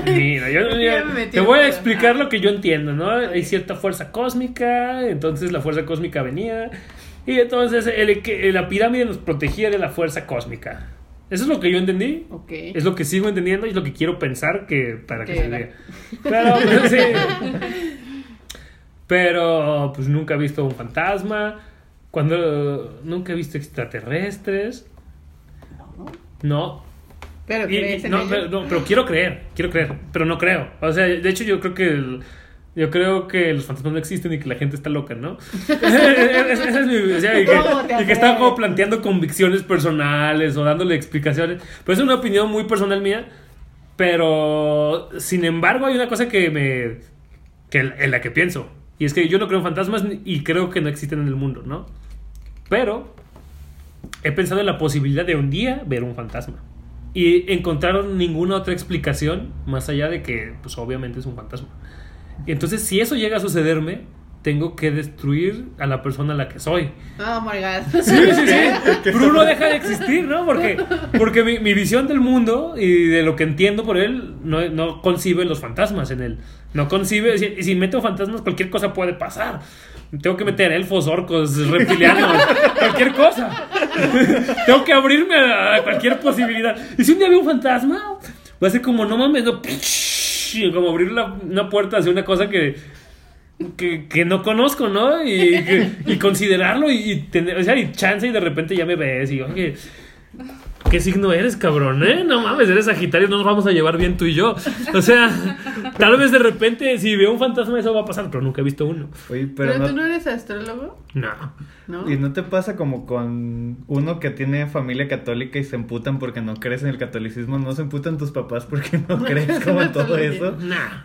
Mira, yo, *laughs* Ya me te voy a explicar lo que yo entiendo, ¿no? Hay cierta fuerza cósmica, entonces la fuerza cósmica venía y entonces el, que- la pirámide nos protegía de la fuerza cósmica. Eso es lo que yo entendí. Es lo que sigo entendiendo y es lo que quiero pensar que para que se vea. Pero, pues, sí. *laughs* Pero, pues nunca he visto un fantasma. Cuando nunca he visto extraterrestres. No. Pero Y- crees y- en no, ello? pero, no, pero quiero creer, quiero creer, pero no creo. O sea, de hecho yo creo que el- yo creo que los fantasmas no existen y que la gente está loca, ¿no? *laughs* Esa es mi- o sea, y ¿Cómo te que, y que están como planteando convicciones personales o dándole explicaciones. Pues es una opinión muy personal mía, pero sin embargo hay una cosa que me que en la que pienso y es que yo no creo en fantasmas y creo que no existen en el mundo, ¿no? Pero he pensado en la posibilidad de un día ver un fantasma. Y encontraron ninguna otra explicación más allá de que, pues obviamente es un fantasma. Y entonces, si eso llega a sucederme, tengo que destruir a la persona a la que soy. Oh my god. Sí, sí, *laughs* sí. Bruno deja de existir, ¿no? Porque, porque mi, mi visión del mundo y de lo que entiendo por él no, no concibe los fantasmas en él. No concibe. Si, si meto fantasmas, cualquier cosa puede pasar. Tengo que meter elfos, orcos, reptilianos, cualquier cosa. Tengo que abrirme a cualquier posibilidad. Y si un día veo un fantasma, va a ser como, no mames, no, como abrir una puerta hacia una cosa que, que, no conozco, ¿no? Y considerarlo y, y tener, o sea, y chance y de repente ya me ves y oye, ¿qué signo eres, cabrón, eh? No mames, eres Sagitario, no nos vamos a llevar bien tú y yo. O sea, *laughs* tal vez de repente si veo un fantasma eso va a pasar, pero nunca he visto uno. Oye, Pero, pero, tú no, eres astrólogo, No. ¿no? ¿Y no te pasa como con uno que tiene familia católica y se emputan porque no crees en el catolicismo? ¿No se emputan tus papás porque no *laughs* *laughs* crees como en todo eso? Nah.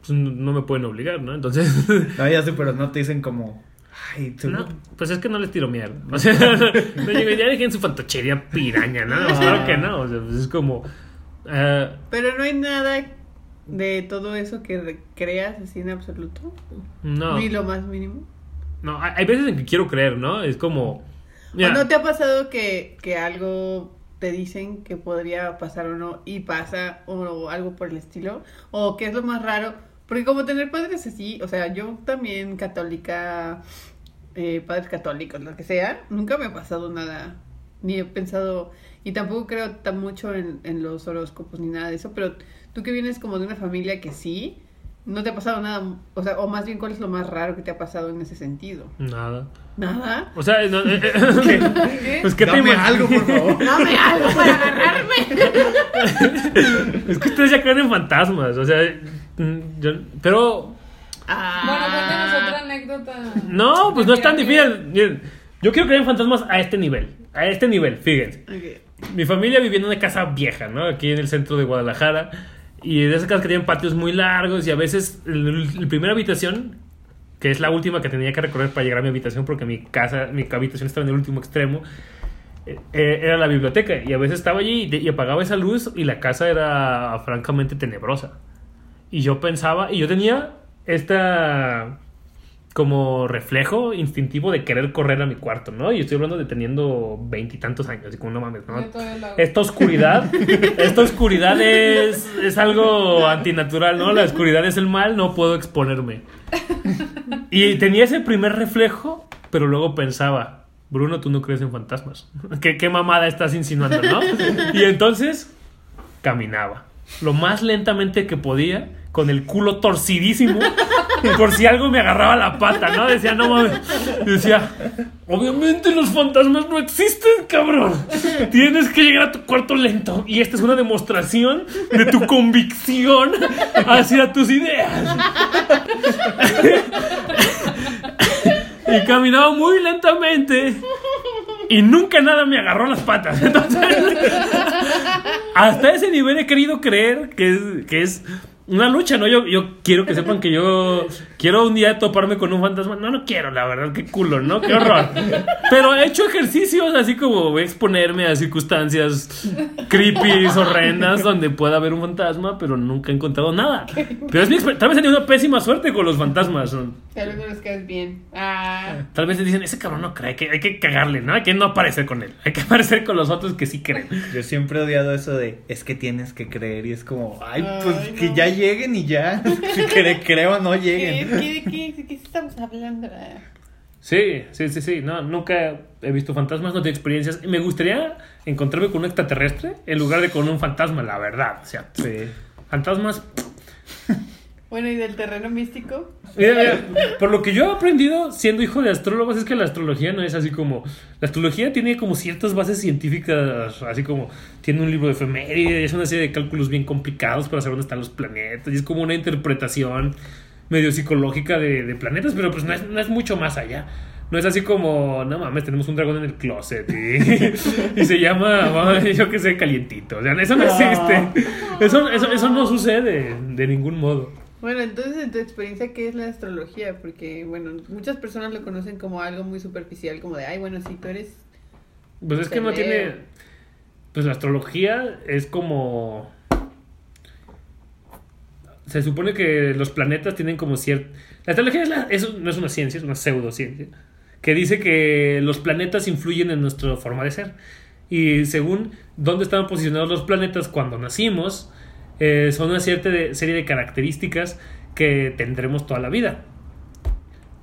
Pues no me pueden obligar, ¿no? Entonces, No, ya sé, pero no te dicen como... Ay, tú... no, pues es que no les tiro mierda. *laughs* O sea, no llego, ya dejen su fantochería piraña, ¿no? Pues claro que no. O sea, pues es como. eh, Pero no hay nada de todo eso que re- creas así en absoluto. no. Ni lo más mínimo. No, hay hay veces en que quiero creer, ¿no? Es como. mira, ¿O no te ha pasado que, que algo te dicen que podría pasar o no y pasa o, algo por el estilo? ¿O qué es lo más raro? Porque como tener padres así, o sea, yo también católica, eh, padres católicos, lo que sea, nunca me ha pasado nada. Ni he pensado, y tampoco creo tan mucho en, en los horóscopos ni nada de eso, pero tú que vienes como de una familia que sí, no te ha pasado nada, o sea, o más bien, ¿cuál es lo más raro que te ha pasado en ese sentido? Nada. ¿Nada? O sea, no, eh, eh, *laughs* pues *laughs* que te Dame imag- algo, por favor. *laughs* ¡Dame algo para agarrarme! Es que ustedes ya creen en fantasmas, o sea, mm, yo- pero Bueno, cuéntanos otra anécdota. no, pues no es tan difícil. Miren, yo quiero creer en fantasmas a este nivel, a este nivel, fíjense. Ok. Mi familia vivía en una casa vieja, ¿no? Aquí en el centro de Guadalajara. Y de esas casas que tienen patios muy largos y a veces la primera habitación, que es la última que tenía que recorrer para llegar a mi habitación porque mi casa, mi habitación estaba en el último extremo, eh, eh, era la biblioteca. Y a veces estaba allí y, y apagaba esa luz y la casa era francamente tenebrosa. Y yo pensaba, y yo tenía esta como reflejo instintivo de querer correr a mi cuarto, ¿no? Y estoy hablando de teniendo veintitantos años, y como no mames, ¿no? Esta oscuridad, *laughs* esta oscuridad es, es algo antinatural, ¿no? La oscuridad es el mal, no puedo exponerme. Y tenía ese primer reflejo, pero luego pensaba, Bruno, tú no crees en fantasmas. *laughs* ¿Qué, qué mamada estás insinuando, no? Y entonces caminaba lo más lentamente que podía, con el culo torcidísimo, por si algo me agarraba la pata, ¿no? Decía, no mames. Decía, obviamente los fantasmas no existen, cabrón. Tienes que llegar a tu cuarto lento. Y esta es una demostración de tu convicción hacia tus ideas. y caminaba muy lentamente. y nunca nada me agarró las patas. Hasta ese nivel he querido creer que es, que es una lucha, ¿no? Yo, yo quiero que sepan que yo quiero un día toparme con un fantasma. No, no quiero, la verdad, qué culo, ¿no? Qué horror. Pero he hecho ejercicios así como exponerme a circunstancias creepy, horrendas, donde pueda haber un fantasma, pero nunca he encontrado nada. Pero es mi Tal vez he tenido una pésima suerte con los fantasmas. ¿no? Tal vez no les caes bien. Ah. Tal vez te dicen, ese cabrón no cree, hay que, hay que cagarle, ¿no? Hay que no aparecer con él. Hay que aparecer con los otros que sí creen. Yo siempre he odiado eso de es que tienes que creer y es como, ay, pues Ay, que ya lleguen y ya. *laughs* Si cre- creo o no ¿Qué, lleguen. Qué, qué, qué, qué estamos hablando? Sí, sí, sí, sí. No, nunca he visto fantasmas, no tengo experiencias. Me gustaría encontrarme con un extraterrestre en lugar de con un fantasma, la verdad. O sea, Sí. fantasmas. Bueno, ¿y del terreno místico? Mira, mira, por lo que yo he aprendido siendo hijo de astrólogos es que la astrología no es así como. La astrología tiene como ciertas bases científicas, así como tiene un libro de efemérides, es una serie de cálculos bien complicados para saber dónde están los planetas, y es como una interpretación medio psicológica de, de planetas, pero pues no es, no es mucho más allá. No es así como, no mames, tenemos un dragón en el closet y, *laughs* y se llama, yo qué sé, calientito. O sea, eso no existe. Eso, eso, eso no sucede de ningún modo. Bueno, entonces, en tu experiencia, ¿qué es la astrología? Porque, bueno, muchas personas lo conocen como algo muy superficial, como de, ay, bueno, si tú eres... Pues es que no tiene. Pues la astrología es como. Se supone que los planetas tienen como cierto. La astrología es la- eso no es una ciencia, es una pseudociencia. Que dice que los planetas influyen en nuestra forma de ser. Y según dónde estaban posicionados los planetas cuando nacimos, eh, son una cierta serie de características que tendremos toda la vida.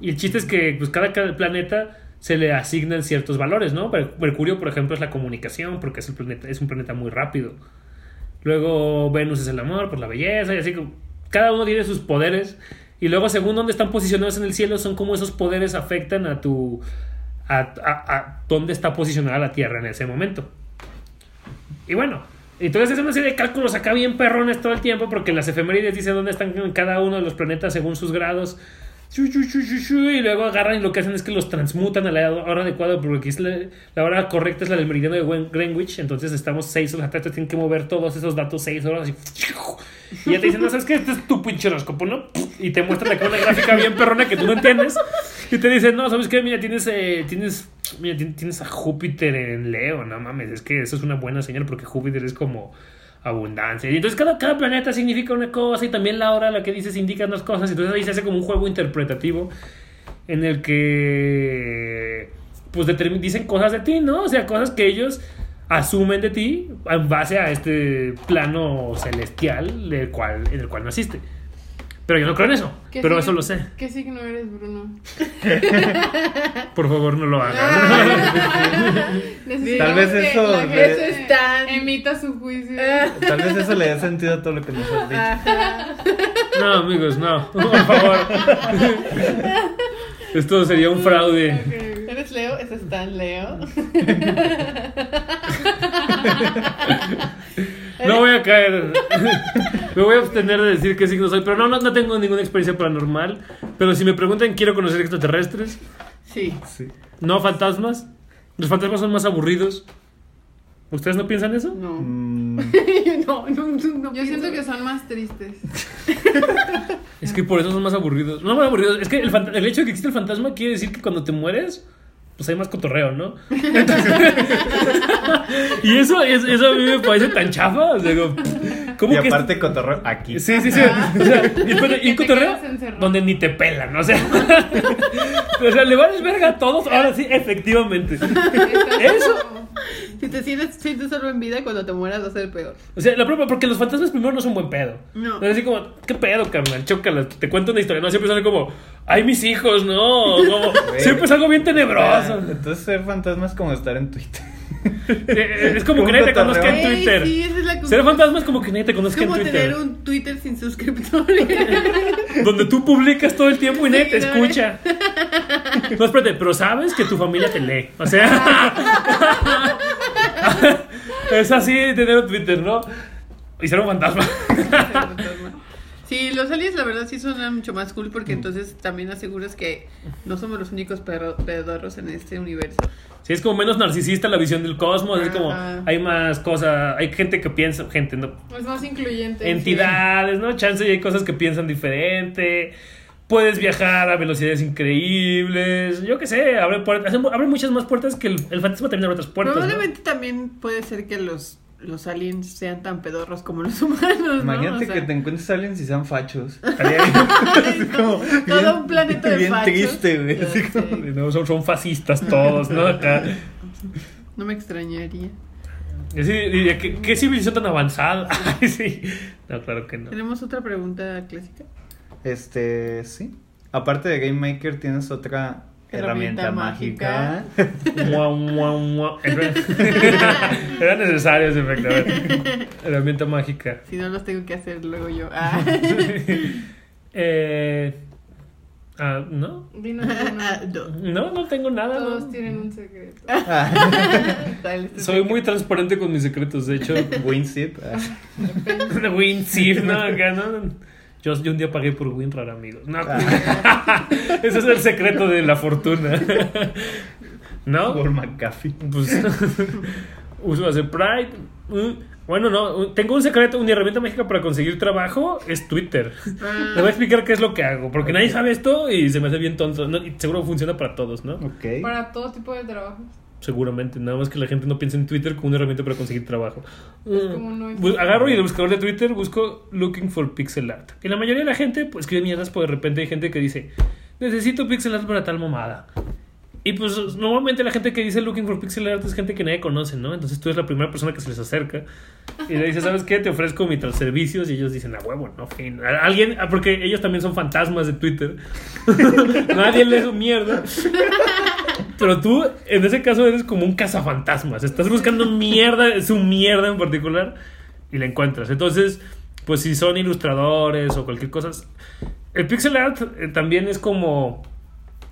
Y el chiste es que pues, cada, cada planeta se le asignan ciertos valores, ¿no? Mer- Mercurio, por ejemplo, es la comunicación, porque es, el planeta, es un planeta muy rápido. Luego Venus es el amor, pues la belleza, y así como cada uno tiene sus poderes. Y luego, según dónde están posicionados en el cielo, son como esos poderes afectan a tu. a, a- a dónde está posicionada la Tierra en ese momento. Y bueno, entonces es una serie de cálculos acá bien perrones todo el tiempo, porque las efemérides dicen dónde están cada uno de los planetas según sus grados. Y luego agarran y lo que hacen es que los transmutan a la hora adecuada, porque aquí es la, hora correcta es la del meridiano de Greenwich, entonces estamos seis horas atrás, tienen que mover todos esos datos seis horas *laughs* y, ya te dicen, no sabes qué, este es tu pinche horóscopo, ¿no? Y te muestran acá una gráfica bien perrona que tú no entiendes, y te dicen, no, sabes qué, mira, tienes, eh, tienes, mira, tien- tienes a Júpiter en Leo, no mames, es que eso es una buena señal porque Júpiter es como abundancia. Y entonces cada, cada planeta significa una cosa y también la hora a la que dices indican las cosas. Entonces ahí se hace como un juego interpretativo en el que pues dicen cosas de ti, ¿no? O sea, cosas que ellos asumen de ti en base a este plano celestial del cual, en el cual naciste. Pero yo no creo en eso. ¿Qué Pero signo- eso lo sé. ¿Qué signo eres, Bruno? *laughs* Por favor, no lo hagan. *laughs* Necesitamos Tal vez que eso le- Eso es tan- Emita su juicio. Tal vez eso le dé sentido a todo lo que nos has dicho. Ajá. No, amigos, no. Por favor. Esto sería un fraude. ¿Eres Leo? Eso es tan Leo. *laughs* No voy a caer. *laughs* Me voy a abstener de decir qué signo soy. Pero no, no, no tengo ninguna experiencia paranormal. Pero si me preguntan, quiero conocer extraterrestres. Sí. Sí. No fantasmas. Los fantasmas son más aburridos. ¿Ustedes no piensan eso? No. Mm, *laughs* no, no, no, no Yo siento que son más tristes. *laughs* Es que por eso son más aburridos. No más aburridos. Es que el, el hecho de que existe el fantasma quiere decir que cuando te mueres, pues hay más cotorreo, ¿no? *laughs* Y eso, es- eso a mí me parece tan chafa. O sea, como, ¿cómo y que aparte cotorreo aquí. Sí, sí, sí. O sea, y, cotorreo donde ni te pelan, o sea. *laughs* o sea, le vales verga a todos. Ahora sí, efectivamente. Eso. Si te sientes, sientes solo en vida, cuando te mueras va a ser peor. O sea, la propia, porque los fantasmas primero no son buen pedo. No. Es así como, ¿qué pedo, carnal? Chócala, te cuento una historia. No, siempre sale como, ay, mis hijos, no. Como, siempre es algo bien tenebroso. Entonces ser fantasma es como estar en Twitter. Eh, Es como que nadie te conozca en Twitter. sí, esa es la Ser fantasma es como que nadie te Es conozca en como Twitter. tener un Twitter sin suscriptores. *laughs* Donde tú publicas todo el tiempo y nadie te escucha. *laughs* No, espérate, pero sabes que tu familia te lee. O sea. *laughs* es así tener un Twitter, ¿no? Y ser un fantasma. Sí, los aliens la verdad sí suenan mucho más cool porque entonces también aseguras que no somos los únicos perro- pedorros en este universo. Sí, es como menos narcisista la visión del cosmos, es como hay más cosas, hay gente que piensa, gente, no, Es más incluyente. entidades, ¿no? Chance y hay cosas que piensan diferente. Puedes viajar a velocidades increíbles. Yo qué sé, abre, puertas, abre muchas más puertas que el, el fantasma también abre otras puertas. ¿no? Probablemente también puede ser que los, los aliens sean tan pedorros como los *laughs* humanos. ¿no? Imagínate O sea, que te encuentres aliens y sean fachos. *laughs* Así como Todo bien- un planeta de Bien fachos. triste, güey. No, son, son fascistas todos, ¿no? Acá. *laughs* No me extrañaría. Yo sí diría, ¿qué, qué civilización tan avanzada? Ay, sí. No, claro que no. ¿Tenemos otra pregunta clásica? Este, sí. Aparte de Game Maker, tienes otra herramienta, Herramienta mágica. Mua, mua, mua. *laughs* Era necesario ese efecto. Herramienta mágica. Si no los tengo que hacer luego yo. Ah. *laughs* Eh, ah, ¿No? Dinos. Ah, no. No, no tengo nada. ¿no? Todos tienen un secreto. Ah, *laughs* Dale, este Soy muy transparente con mis secretos, de hecho. WinZip. ah. WinZip, ¿no? Acá, ¿no? Yo, yo un día pagué por WinRAR, amigos. No, Ah. *laughs* ese es el secreto de la fortuna. *laughs* ¿No? Por McAfee. Pues *laughs* uso hace Pride. Mm, Bueno, no, tengo un secreto, una herramienta mágica para conseguir trabajo, es Twitter. Ah. Le voy a explicar qué es lo que hago, porque nadie sabe esto y se me hace bien tonto. ¿no? Y seguro funciona para todos, ¿no? Ok. Para todo tipo de trabajos. Seguramente, nada más que la gente no piensa en Twitter como una herramienta para conseguir trabajo. Mm, como no es- bu- agarro y en el buscador de Twitter busco looking for pixel art. Y la mayoría de la gente pues escribe mierdas, porque de repente hay gente que dice, necesito pixel art para tal mamada. Y pues normalmente la gente que dice looking for pixel art es gente que nadie conoce, ¿no? Entonces tú eres la primera persona que se les acerca y le dices, *laughs* ¿sabes qué? Te ofrezco mis servicios y ellos dicen, a huevo, no, fin. Alguien, ah, porque ellos también son fantasmas de Twitter. *laughs* Nadie lee su mierda. *laughs* Pero tú, en ese caso, eres como un cazafantasmas. Estás buscando mierda, su mierda en particular, y la encuentras. Entonces, pues si son ilustradores o cualquier cosa. El pixel art eh, también es como.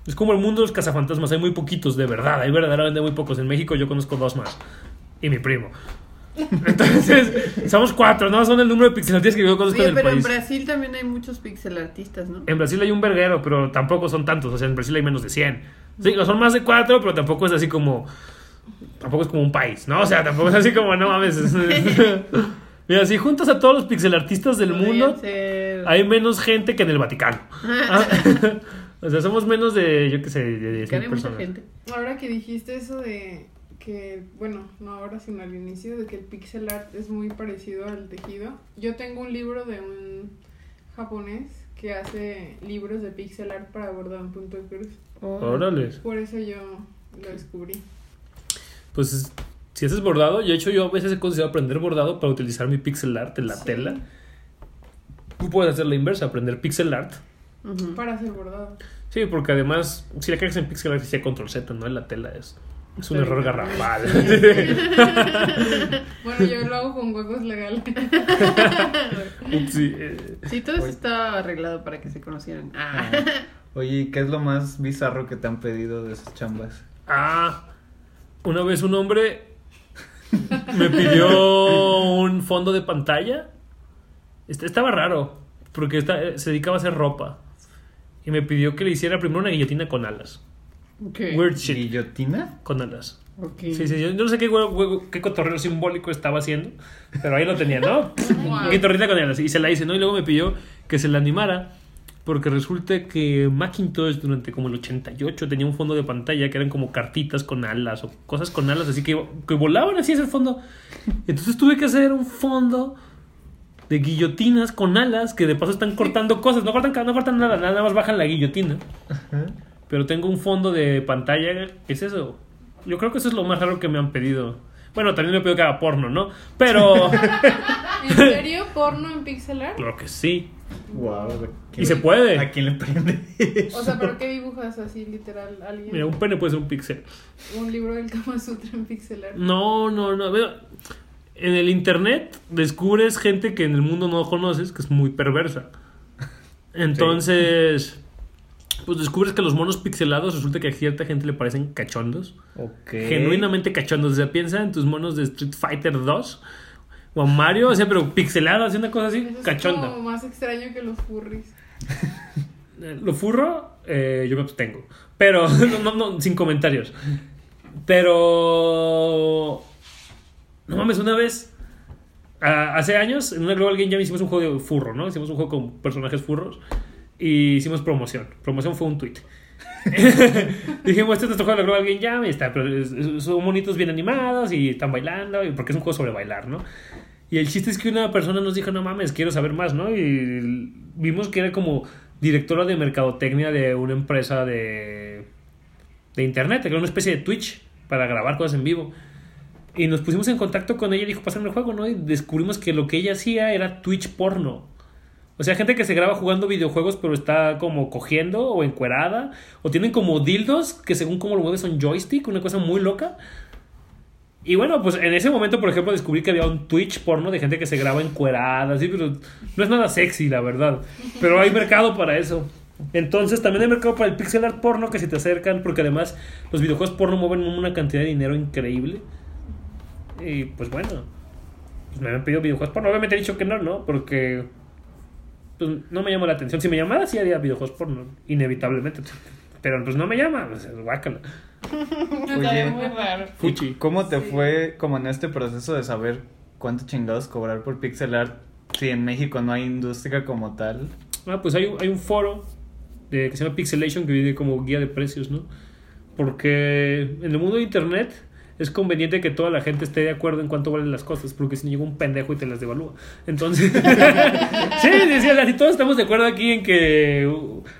Es como el mundo de los cazafantasmas. Hay muy poquitos, de verdad. Hay verdaderamente muy pocos. En México yo conozco dos más. Y mi primo. *laughs* Entonces, somos cuatro, ¿no? Son el número de pixel artistas que yo conozco Oye, en el pero en país. Brasil también hay muchos pixel artistas, ¿no? En Brasil hay un verguero, pero tampoco son tantos. O sea, en Brasil hay menos de 100. Sí, son más de 4, pero tampoco es así como. Tampoco es como un país, ¿no? O sea, tampoco es así como, no mames. es- *laughs* Mira, si juntas a todos los pixel artistas del Podrían mundo, ser- hay menos gente que en el Vaticano. Ah, *laughs* o sea, somos menos de, yo qué sé, de 10.000 que hay mucha personas. gente. Ahora que dijiste eso de que, bueno, no ahora sino al inicio, de que el pixel art es muy parecido al tejido. Yo tengo un libro de un japonés que hace libros de pixel art para bordado en punto de cruz. Órale. Por eso yo lo descubrí. Pues es- si haces bordado, yo de hecho yo a veces he considerado aprender bordado para utilizar mi pixel art en la Sí. tela. Tú puedes hacer la inversa, aprender pixel art. Para hacer bordado. Sí, porque además, si la cagas en pixel art, sí control Z, ¿no? En la tela es, es un error garrafal. *laughs* *laughs* Bueno, yo lo hago con huecos legales. *laughs* Eh, Sí, todo eso está arreglado para que se conocieran. Ah. Ah. Oye, ¿y qué es lo más bizarro que te han pedido de esas chambas? ah, una vez un hombre me pidió un fondo de pantalla. Este- Estaba raro, porque esta- se dedicaba a hacer ropa. Y me pidió que le hiciera primero una guillotina con alas. Ok. Weird shit. ¿Guillotina? Con alas. Ok. Sí, sí, yo yo no sé qué, qué cotorreo simbólico estaba haciendo, pero ahí lo tenía, ¿no? *laughs* Wow. Guitarrita con alas. Y se la hice, ¿no? Y luego me pidió que se la animara, porque resulta que Macintosh durante como el 88 tenía un fondo de pantalla que eran como cartitas con alas o cosas con alas, así que, que volaban así ese fondo. Entonces tuve que hacer un fondo de guillotinas con alas que de paso están cortando cosas, no cortan, no cortan nada, nada más bajan la guillotina. Pero tengo un fondo de pantalla. ¿Qué es eso? Yo creo que eso es lo más raro que me han pedido. Bueno, también me pidió que haga porno, ¿no? Pero. *laughs* ¿En serio? ¿Porno en pixel art? claro que sí. Wow. Y se puede. ¿A quién le prende? O sea, ¿pero qué dibujas así, literal? ¿Alguien? Mira, un pene puede ser un pixel. Un libro del Kama Sutra en pixel art. No, no, no. Veo, En el internet descubres gente que en el mundo no conoces, que es muy perversa. *laughs* Entonces. Pues descubres que los monos pixelados resulta que a cierta gente le parecen cachondos. Ok. genuinamente cachondos. O sea, piensa en tus monos de Street Fighter 2. O a Mario, o sea, pero pixelado, así una cosa así, Eso es cachonda. como más extraño que los furries. *laughs* Lo furro, eh, yo me abstengo. Pero, *laughs* no, no, no, sin comentarios. Pero. No mames, una vez. hace años, en una Global Game Jam hicimos un juego de furro, ¿no? Hicimos un juego con personajes furros. Y hicimos promoción. Promoción fue un tweet. Dijimos, este es nuestro juego de la Global Game Jam. Y está, pero son monitos bien animados y están bailando. y- Porque es un juego sobre bailar, ¿no? Y el chiste es que una persona nos dijo, no mames, quiero saber más, ¿no? Y vimos que era como directora de mercadotecnia de una empresa de, de internet, que era una especie de Twitch para grabar cosas en vivo. Y nos pusimos en contacto con ella y dijo, pásame el juego, ¿no? Y descubrimos que lo que ella hacía era Twitch porno. O sea, gente que se graba jugando videojuegos pero está como cogiendo o encuerada. O tienen como dildos que según cómo lo mueves son joystick, una cosa muy loca. Y bueno, pues en ese momento, por ejemplo, descubrí que había un Twitch porno de gente que se graba encuerada, así, pero no es nada sexy, la verdad. Pero hay mercado para eso. Entonces, también hay mercado para el pixel art porno que se te acercan, porque además los videojuegos porno mueven una cantidad de dinero increíble. Y pues bueno, pues me habían pedido videojuegos porno. Obviamente he dicho que no, ¿no? Porque pues, no me llama la atención. Si me llamara, sí haría videojuegos porno, inevitablemente. Pero pues no me llama, pues, guácala. *laughs* Raro. Fuchi. ¿Cómo te Sí. fue como en este proceso de saber cuánto chingados cobrar por pixel art si en México no hay industria como tal? Ah, pues hay un, hay un foro de, que se llama Pixelation que viene como guía de precios, ¿no? Porque en el mundo de internet es conveniente que toda la gente esté de acuerdo en cuánto valen las cosas, porque si no llega un pendejo y te las devalúa. Entonces, *laughs* sí, sí, sí, si todos estamos de acuerdo aquí en que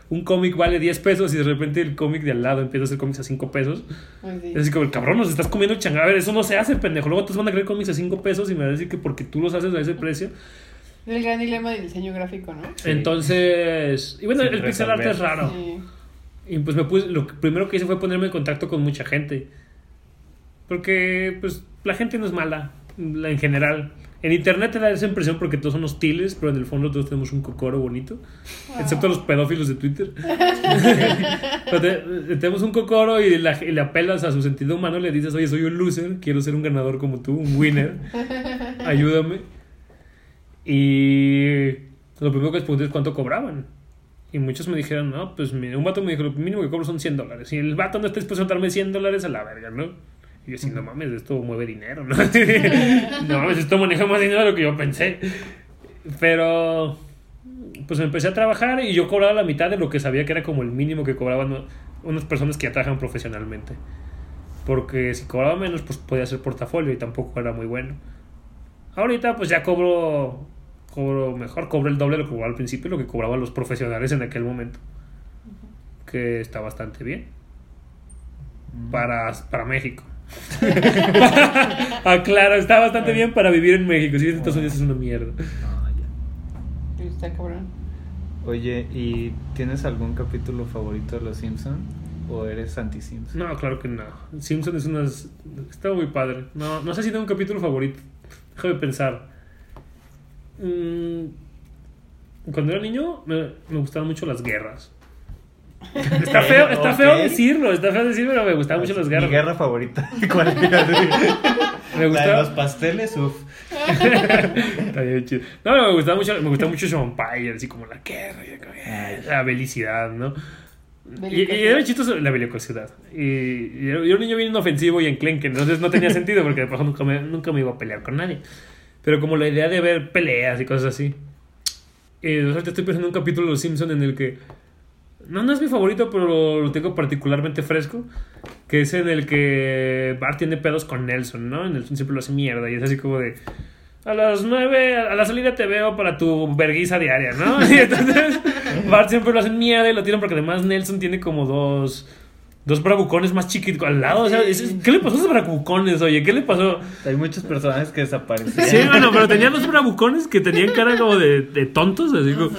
un cómic vale 10 pesos y de repente el cómic de al lado empieza a hacer cómics a 5 pesos. Sí. Es así como el cabrón, nos estás comiendo changa. A ver, eso no se hace, pendejo. Luego te van a creer cómics a 5 pesos y me vas a decir que porque tú los haces a ese precio. El gran dilema del diseño gráfico, ¿no? Sí. Entonces, y bueno, Sin el pixel art resolver. es raro. Sí. Y pues me puse, lo primero que hice fue ponerme en contacto con mucha gente. Porque pues la gente no es mala, la- en general. En internet te da esa impresión porque todos son hostiles, pero en el fondo todos tenemos un cocoro bonito. Excepto los pedófilos de Twitter. *laughs* Pero te- tenemos un cocoro y, la- y le apelas a su sentido humano, le dices, oye, soy un loser, quiero ser un ganador como tú, un winner. *laughs* Ayúdame. Y lo primero que les pregunté es cuánto cobraban. Y muchos me dijeron, no, pues un vato me dijo, lo mínimo que cobro son 100 dólares. Y el vato no está dispuesto a darme 100 dólares a la verga, ¿no? Y yo así, no mames, esto mueve dinero, ¿no? *laughs* no mames, esto maneja más dinero de lo que yo pensé. Pero, pues empecé a trabajar y yo cobraba la mitad de lo que sabía que era como el mínimo que cobraban unas personas que ya trabajan profesionalmente. Porque si cobraba menos, pues podía hacer portafolio y tampoco era muy bueno. Ahorita pues ya cobro cobro mejor, cobro el doble de lo que cobraba al principio, lo que cobraban los profesionales en aquel momento. Que está bastante bien. Para, para México. *laughs* ah, claro, está bastante bien para vivir en México. Si vives en Estados Unidos es una mierda. Ah, ya. Está cabrón. Oye, ¿y tienes algún capítulo favorito de Los Simpson o eres anti Simpson? No, claro que no. Simpson es una... Está muy padre. No, no sé si tengo un capítulo favorito. Déjame pensar. Mm, Cuando era niño me, me gustaban mucho las guerras. *laughs* Está feo, está feo Ok. decirlo, está feo decirlo, pero me gustaban mucho las guerras. Mi guerra favorita. *laughs* ¿Cuál era? *laughs* Me La de gustaba, los pasteles, uff. Está bien chido. No, me gustaba mucho, me gustaba mucho Sean Empire, así como la guerra, la belicidad, ¿no? Y, y era chistoso la belicosidad. Y, y era yo era un niño bien inofensivo y enclenque, entonces no tenía sentido porque por nunca me, nunca me iba a pelear con nadie. Pero como la idea de ver peleas y cosas así. Y ahorita estoy pensando en un capítulo de Los Simpson en el que no, no es mi favorito, pero lo tengo particularmente fresco. Que es en el que Bart tiene pedos con Nelson, ¿no? Nelson siempre lo hace mierda y es así como de. A las nueve, a la salida te veo para tu verguiza diaria, ¿no? *laughs* Y entonces Bart siempre lo hace mierda y lo tiran porque además Nelson tiene como dos. Dos bravucones más chiquitos al lado. O sea, ¿qué le pasó a esos bravucones? Oye, ¿qué le pasó? Hay muchos personajes que desaparecieron. Sí, bueno, pero tenía dos bravucones que tenían cara como de, de tontos, así como.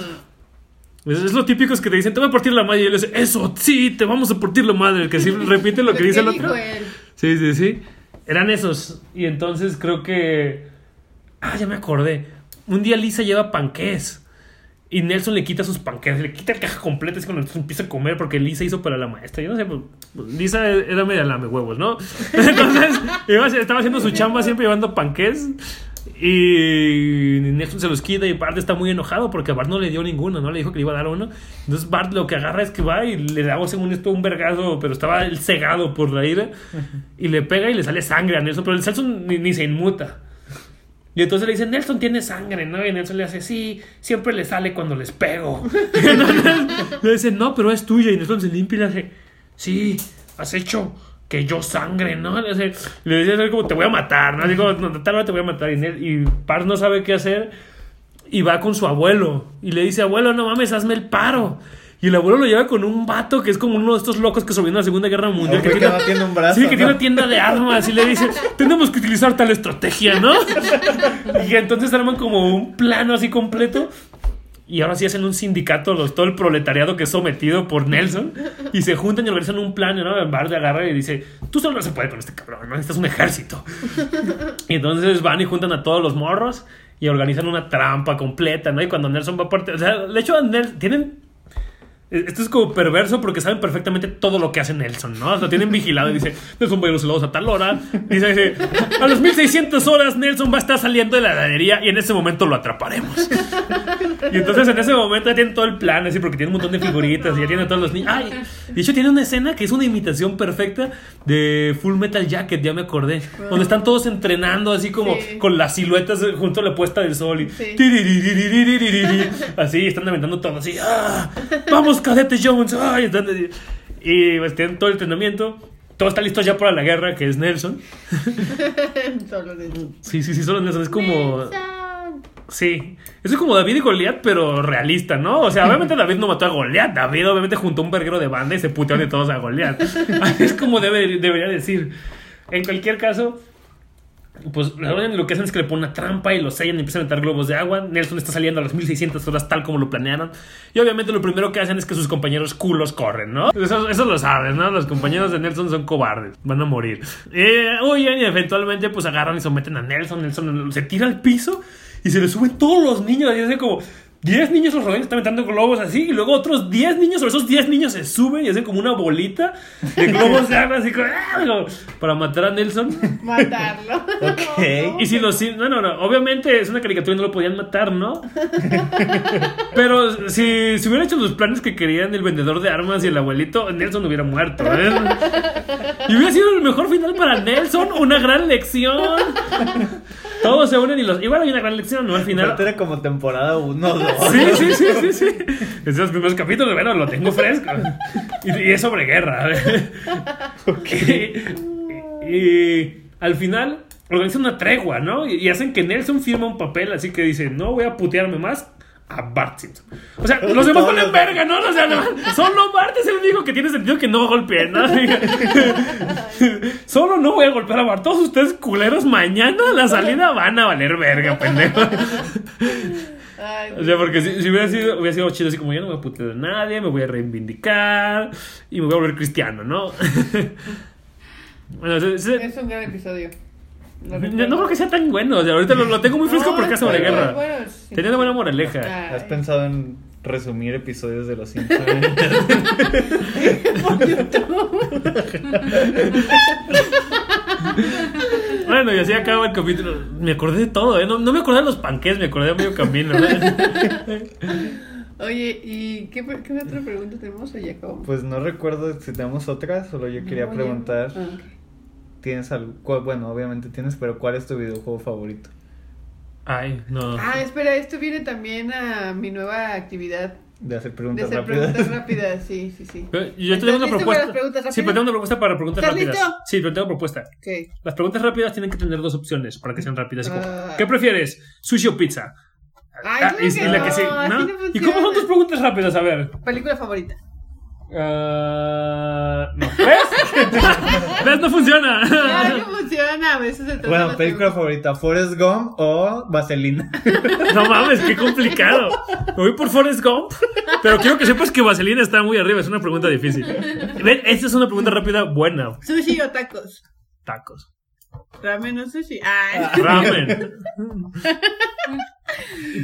Es, es lo típico es que te dicen, te voy a partir la madre. Y él dice, eso, sí, te vamos a partir la madre. Que sí *laughs* repite lo que dice el ¿Qué otro. él? Sí, sí, sí. Eran esos. Y entonces creo que. Ah, ya me acordé. Un día Lisa lleva panqués. Y Nelson le quita sus panqués, le quita la caja completa. Es cuando empieza a comer porque Lisa hizo para la maestra. Yo no sé, pues, Lisa era media lame huevos, ¿no? *laughs* Entonces, estaba haciendo su chamba siempre llevando panqués. Y Nelson se los quita y Bart está muy enojado porque Bart no le dio ninguno, ¿no? Le dijo que le iba a dar uno. Entonces Bart lo que agarra es que va y le da según esto un vergazo, pero estaba él cegado por la ira. Y le pega y le sale sangre a Nelson, pero el Nelson ni, ni se inmuta. Y entonces le dice, Nelson tiene sangre, ¿no? Y Nelson le hace, sí, siempre le sale cuando les pego. *laughs* Le dice, no, pero es tuya. Y Nelson se limpia y le hace, sí, has hecho que yo sangre, ¿no? Le dice, le algo como, te voy a matar, ¿no? Digo, no, tal hora te voy a matar. Y, y Pars no sabe qué hacer y va con su abuelo. Y le dice, abuelo, no mames, hazme el paro. Y el abuelo lo lleva con un vato que es como uno de estos locos que sobrevivieron a la Segunda Guerra Mundial. Que no tiene un brazo, Sí, que tiene una tienda de armas. Y le dice, tenemos que utilizar tal estrategia, ¿no? *laughs* Y entonces arman como un plano así completo. Y ahora sí hacen un sindicato, los, todo el proletariado que es sometido por Nelson. Y se juntan y organizan un plan, ¿no? Bart agarra y dice, tú solo no se puede con este cabrón, ¿no? Necesitas un ejército. *laughs* Y entonces van y juntan a todos los morros y organizan una trampa completa, ¿no? Y cuando Nelson va a partir... O sea, de hecho, a Nel- tienen... Eh, esto es como perverso porque saben perfectamente todo lo que hace Nelson, ¿no? Lo tienen vigilado y dice, Nelson va a ir los a tal hora. Dice, dice, a las 1600 horas Nelson va a estar saliendo de la heladería y en ese momento lo atraparemos. Y entonces en ese momento ya tienen todo el plan, así porque tiene un montón de figuritas y ya tiene todos los niños. ¡Ay! De hecho tiene una escena que es una imitación perfecta de Full Metal Jacket, ya me acordé. Donde están todos entrenando así como sí. con las siluetas junto a la puesta del sol y... Sí. Así, están aventando todo así. ¡Ah! ¡Vamos! Cadete Jones! ¡Ay! Y pues tienen todo el entrenamiento. Todo está listo ya para la guerra, que es Nelson. *laughs* Solo de Sí, sí, sí, solo Nelson. Es como... Sí, eso es como David y Goliat, pero realista, ¿no? O sea, *laughs* obviamente David no mató a Goliat, David obviamente juntó un verguero de banda y se puteó de todos a Goliat. *laughs* Es como debe- debería decir. En cualquier caso, pues lo que hacen es que le ponen una trampa y lo sellan y empiezan a meter globos de agua. Nelson está saliendo a las 1600 horas tal como lo planearon. Y obviamente lo primero que hacen es que sus compañeros culos corren, ¿no? Eso, eso lo saben, ¿no? Los compañeros de Nelson son cobardes, van a morir. Eh, y eventualmente pues agarran y someten a Nelson. Nelson se tira al piso y se le suben todos los niños. Y hace como 10 niños los rodean, están metiendo globos así. Y luego otros 10 niños, sobre esos 10 niños se suben y hacen como una bolita de globos *laughs* de agua así como, ¡ah! para matar a Nelson. *laughs* matarlo. *laughs* Ok. Y si los... No, no, no. Obviamente es una caricatura y no lo podían matar, ¿no? Pero si, si hubieran hecho los planes que querían el vendedor de armas y el abuelito, Nelson hubiera muerto. ¿eh? Y hubiera sido el mejor final para Nelson. Una gran lección. Todos se unen y los... Igual hay una gran lección, ¿no? Al final... Aparte era como temporada 1 o 2. *laughs* Sí, sí, sí, sí, sí. Esos primeros capítulos, bueno, lo tengo fresco. Y, y es sobre guerra. *laughs* y, y al final organizan una tregua, ¿no? Y, y hacen que Nelson firma un papel así que dice, no voy a putearme más a Bart Simpson. O sea, los demás los- verga, ¿no? O sea, no, solo Bart es el único que tiene sentido que no golpeen, ¿no? *laughs* Solo no voy a golpear a Bart. Todos ustedes culeros mañana a la salida van a valer verga, pendejo. Ay, O sea, porque si, si hubiera, sido, hubiera sido chido así como ya no me voy a putear a nadie, me voy a reivindicar y me voy a volver cristiano, ¿no? *laughs* bueno, se- se- es un gran episodio. No, no creo que sea tan bueno, o sea, ahorita lo, lo tengo muy fresco No, porque es sobre bueno, guerra. bueno, sí. Tenía una buena moraleja. Ay. ¿Has pensado en resumir episodios de Los Simpsons? *laughs* Por YouTube. *laughs* Bueno, y así acaba el capítulo. Me acordé de todo, ¿eh? No, no me acordé de los panques, me acordé de medio camino. ¿eh? *laughs* Oye, ¿y qué, qué otra pregunta tenemos? O ya acabamos. Pues no recuerdo si tenemos otras, solo yo quería No, preguntar. Ah. ¿Tienes algo? cuál- Bueno, obviamente tienes, pero ¿cuál es tu videojuego favorito? Ay, no. Ah, espera, esto viene también a mi nueva actividad De hacer de preguntas hacer rápidas. preguntas *laughs* rápidas. Sí, sí, sí. Eh, Yo tengo una ¿Estás listo propuesta. para las preguntas Sí, rápidas? pero tengo una propuesta para preguntas ¿Estás rápidas. listo? Sí, pero tengo propuesta. Ok. Las preguntas rápidas tienen que tener dos opciones para que sean rápidas. Ah. ¿Qué prefieres? ¿Sushi o pizza? Ay, Ah, que y la que no, sí, ¿no? no ¿Y cómo son tus preguntas rápidas? A ver. Película favorita. Ah, no. ¿Ves? *laughs* ¿Ves? No funciona. Ay, no funciona. A veces se trata Bueno, película favorita, Forrest Gump o Vaselina. No mames, qué complicado. Me voy por Forrest Gump, pero quiero que sepas que Vaselina está muy arriba. Es una pregunta difícil. Ven, esta es una pregunta rápida buena. ¿Sushi o tacos? Tacos. Ramen o sushi. Ay. Ramen.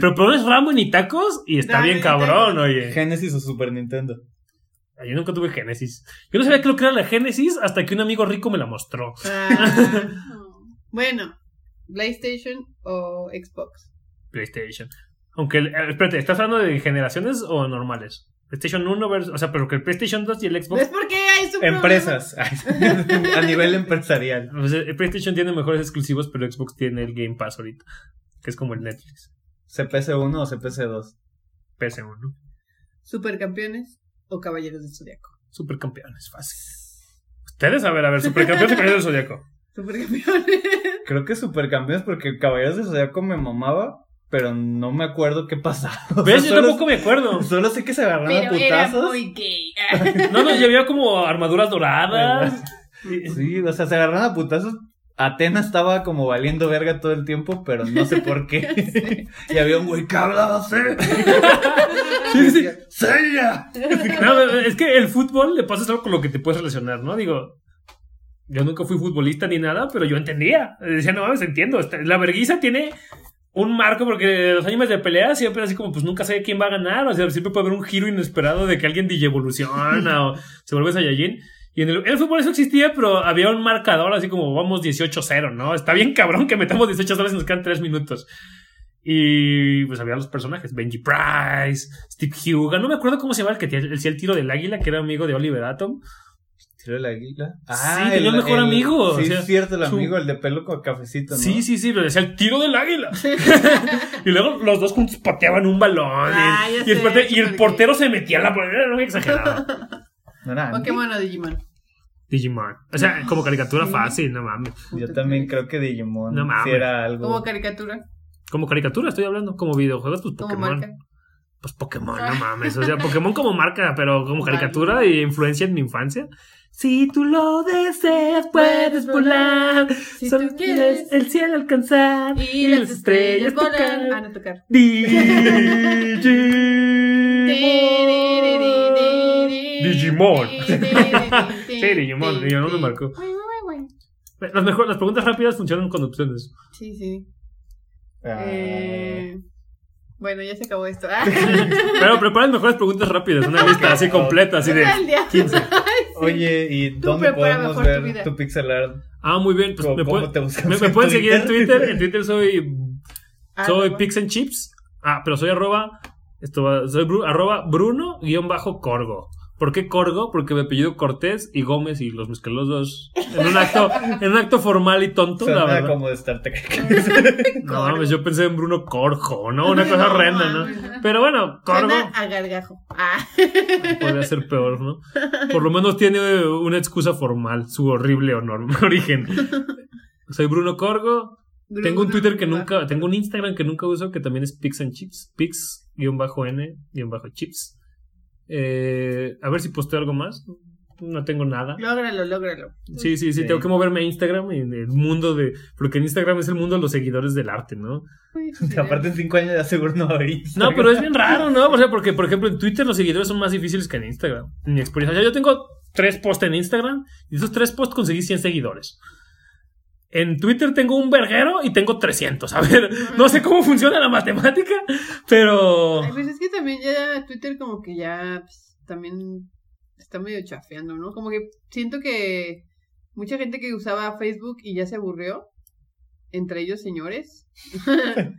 Pero pones ramen y tacos y está Ramen bien cabrón, oye. Genesis o Super Nintendo. Yo nunca tuve Génesis. Yo no sabía que lo que era la Génesis hasta que un amigo rico me la mostró. Ah. *laughs* bueno, ¿PlayStation o Xbox? PlayStation. Aunque, eh, espérate, ¿estás hablando de generaciones o normales? PlayStation 1 versus, o sea, pero que el PlayStation 2 y el Xbox. ¿Ves por qué hay su Empresas. *laughs* *laughs* a nivel empresarial. O sea, el PlayStation tiene mejores exclusivos, pero Xbox tiene el Game Pass ahorita, que es como el Netflix. CPC1 o CPC2. PS1, ¿no? ¿Supercampeones o Caballeros del Zodiaco? Supercampeones, fácil. Ustedes, a ver, a ver, Supercampeones o Caballeros del Zodiaco. *laughs* Supercampeones. Creo que supercampeones porque Caballeros de Zodiaco me mamaba, pero no me acuerdo qué pasaba. *laughs* O sea, ¿Ves? Yo solo- tampoco me acuerdo. *laughs* Solo sé que se agarraron a putazos. gay. No, no, había como armaduras doradas. Sí, o sea, se agarraron a putazos. Atena estaba como valiendo verga todo el tiempo, pero no sé por qué. *laughs* y había un güey que hablaba así. Sí, sí, sí. ¡Sella! No, es que el fútbol le pasa algo con lo que te puedes relacionar, ¿no? Digo, yo nunca fui futbolista ni nada, pero yo entendía. Decía, no mames, entiendo. Esta- La verguiza tiene un marco porque los animes de pelea siempre así como, pues nunca sé quién va a ganar. O sea, siempre puede haber un giro inesperado de que alguien digievoluciona o se vuelve Saiyajin. Y en el, el fútbol eso existía, pero había un marcador así como vamos 18-0, ¿no? Está bien cabrón que metamos 18 0 y nos quedan 3 minutos. Y pues había los personajes, Benji Price, Steve Huga, no me acuerdo cómo se llama el que hacía el, el tiro del águila, que era amigo de Oliver Atom. ¿Tiro el águila? Sí, tenía un mejor amigo, Sí, o sea, es cierto, el su- amigo, el de pelo con cafecito, ¿no? Sí, sí, sí, pero decía el tiro del águila. *laughs* y luego los dos juntos pateaban un balón. y- Ah, ya y, el portero, y el portero se metía a la era muy exagerado. Pokémon o Digimon. Digimon. O sea, *laughs* como caricatura fácil, no mames. Yo también creo que Digimon No mames. sí era algo. Como caricatura, Como caricatura estoy hablando, como videojuegos, pues como Pokémon. marca. Pues Pokémon, no mames. O sea, *laughs* Pokémon como marca, pero como caricatura y influencia en mi infancia. Si tú lo deseas, puedes volar. Si Solo tú quieres. el cielo alcanzar. Y las estrellas volan. Ah, no tocar. Digimon. *laughs* *laughs* Digimon. Sí, Digimon. Digimon me marcó. Las, mejor, las preguntas rápidas funcionan con opciones. Sí, sí. Ah, Eh, bueno, ya se acabó esto. *laughs* Ah. Pero preparen mejores preguntas rápidas. Una lista así completa, así de Al día. 15. *laughs* Oye, ¿y Tú dónde podemos tu ver vida. tu pixel art? Ah, muy bien. Pues ¿Cómo- me, buscamos me- me en pueden seguir en Twitter? En Twitter soy Soy Arroba. Pix and Chips. Ah, pero soy arroba. Esto va- soy Bru- arroba Bruno guion bajo Corgo. ¿Por qué Corgo? Porque me apellido Cortés y Gómez y los mezclé los dos en un acto, en un acto formal y tonto, la Suena verdad. como de Star Trek. *laughs* No mames, yo pensé en Bruno Corjo, ¿no? Una cosa horrenda, ¿no? Pero bueno, Corgo Suena a gargajo. Ah. podría ser peor, ¿no? Por lo menos tiene una excusa formal, su horrible honor, *laughs* origen. Soy Bruno Corgo. Tengo un Twitter que nunca, tengo un Instagram que nunca uso que también es Pix and Chips, Pix-N-Chips. Eh, a ver si posteo algo más. No tengo nada. Lógralo, lógralo. Sí, sí, sí, Sí. tengo que moverme a Instagram en el mundo de. Porque en Instagram es el mundo de los seguidores del arte, ¿no? *laughs* Aparte en cinco años ya seguro no hay. No, pero es bien raro, ¿no? O sea, porque, por ejemplo, en Twitter los seguidores son más difíciles que en Instagram. En mi experiencia. O sea, yo tengo tres posts en Instagram y esos tres posts conseguí 100 seguidores. En Twitter tengo un verguero y tengo 300. A ver, no sé cómo funciona la matemática, pero. Ay, pues es que también ya Twitter como que ya pues, también está medio chafeando, ¿no? Como que siento que mucha gente que usaba Facebook y ya se aburrió, entre ellos señores, *laughs*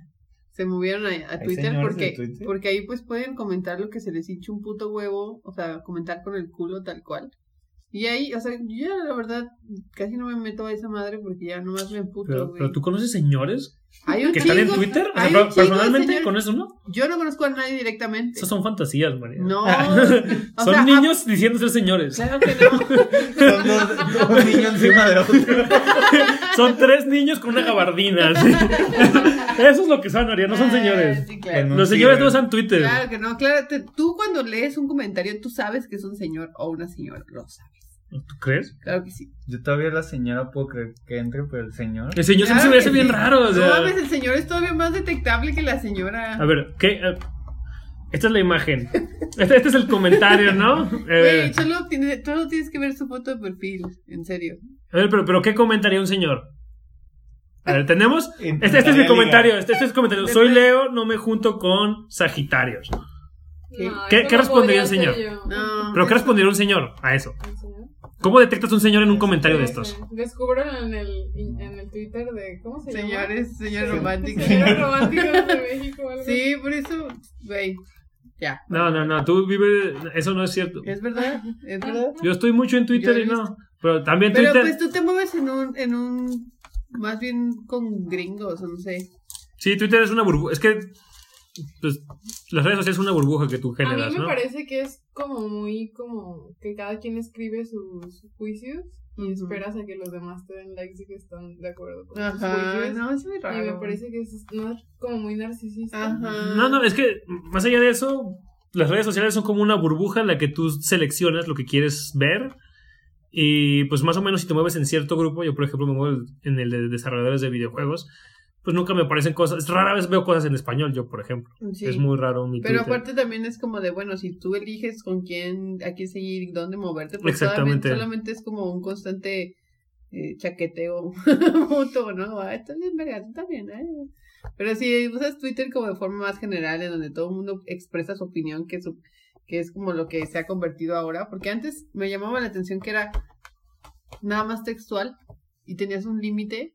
se movieron a, a ¿Hay Twitter porque, Twitter? porque ahí pues pueden comentar lo que se les hinche un puto huevo, o sea, comentar con el culo tal cual. Y ahí, o sea, yo ya la verdad casi no me meto a esa madre porque ya nomás me emputo, Pero, güey. pero tú conoces señores Hay un que están en Twitter. O sea, personalmente, ¿conoces uno? Yo no conozco a nadie directamente. Esas son fantasías, María. No. *laughs* son sea, niños diciendo ser señores. Claro que no. Son dos, dos niños encima de otro. *laughs* Son tres niños con una gabardina. ¿sí? *laughs* Eso es lo que son, María, no son Ah, señores. sí, claro. Los señores no usan Twitter. Claro que no, claro. te- tú cuando lees un comentario, tú sabes que es un señor o una señora, lo sabes. ¿Tú crees? Claro que sí. Yo todavía la señora puedo creer que entre, pero el señor. El señor Claro se me hace bien sí. raro. O sea, No mames, el señor es todavía más detectable que la señora. a ver, ¿qué? Eh, Esta es la imagen. Este, este es el comentario, ¿no? *laughs* Eh, Güey, solo, tiene, solo tienes que ver su foto de perfil, en serio. a ver, pero, pero ¿qué comentaría un señor? A ver, tenemos. En- *laughs* Este, este es mi comentario. Este, este es el comentario. Soy Leo, no me junto con Sagitarios. ¿Qué? ¿Qué- eso qué no respondería ser señor? No. ¿Pero qué respondería un señor a eso? ¿El señor? ¿Cómo detectas un señor en un comentario de estos? sí. Descúbralo en el, en el Twitter de. ¿Cómo se llama? Señores, señores románticos. *laughs* Señores románticos de México. algo así. Sí, por eso, güey. Ya. No, no, no, tú vives, eso no es cierto. Es verdad, es verdad. Yo estoy mucho en Twitter y no, pero también Pero Twitter, pues tú te mueves en un, en un, más bien con gringos, o no sé. sí, Twitter es una burbuja, es que pues, las redes sociales son una burbuja que tú A mí generas, me ¿no? parece que es como muy como que cada quien escribe sus juicios y Ujú. esperas a que los demás te den likes y que están de acuerdo con Ajá, juicios. no, es muy Y raro. me parece que es, no, es como muy narcisista. Ajá. No, no, es que más allá de eso, las redes sociales son como una burbuja en la que tú seleccionas lo que quieres ver. Y pues más o menos si te mueves en cierto grupo, yo por ejemplo me muevo en el de desarrolladores de videojuegos, pues nunca me aparecen cosas, rara vez veo cosas en español, yo por ejemplo. Sí. Es muy raro mi Pero Twitter. aparte también es como de, bueno, si tú eliges con quién, a quién seguir dónde moverte, pues Exactamente. solamente, solamente es como un constante eh, chaqueteo *laughs* mutuo, ¿no? Ah, estás bien, verga, tú también, ¿eh? Pero si usas Twitter como de forma más general, en donde todo el mundo expresa su opinión, que, su, que es como lo que se ha convertido ahora, porque antes me llamaba la atención que era nada más textual y tenías un límite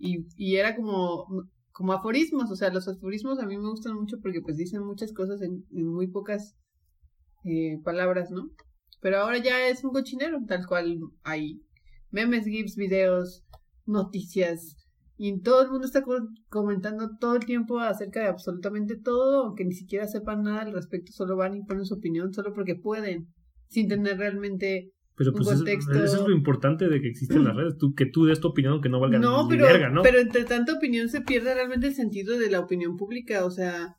y, y era como, como aforismos, o sea, los aforismos a mí me gustan mucho porque pues dicen muchas cosas en, en muy pocas eh, palabras, ¿no? Pero ahora ya es un cochinero, tal cual hay memes, gifs, videos, noticias, y todo el mundo está co- comentando todo el tiempo acerca de absolutamente todo, aunque ni siquiera sepan nada al respecto, solo van y ponen su opinión solo porque pueden, sin tener realmente Pero pues eso, es lo importante de que existen las *clears throat* redes, tú, que tú des tu opinión que no valga No, ni pero, verga, ¿no? pero entre tanta opinión se pierde realmente el sentido de la opinión pública, o sea,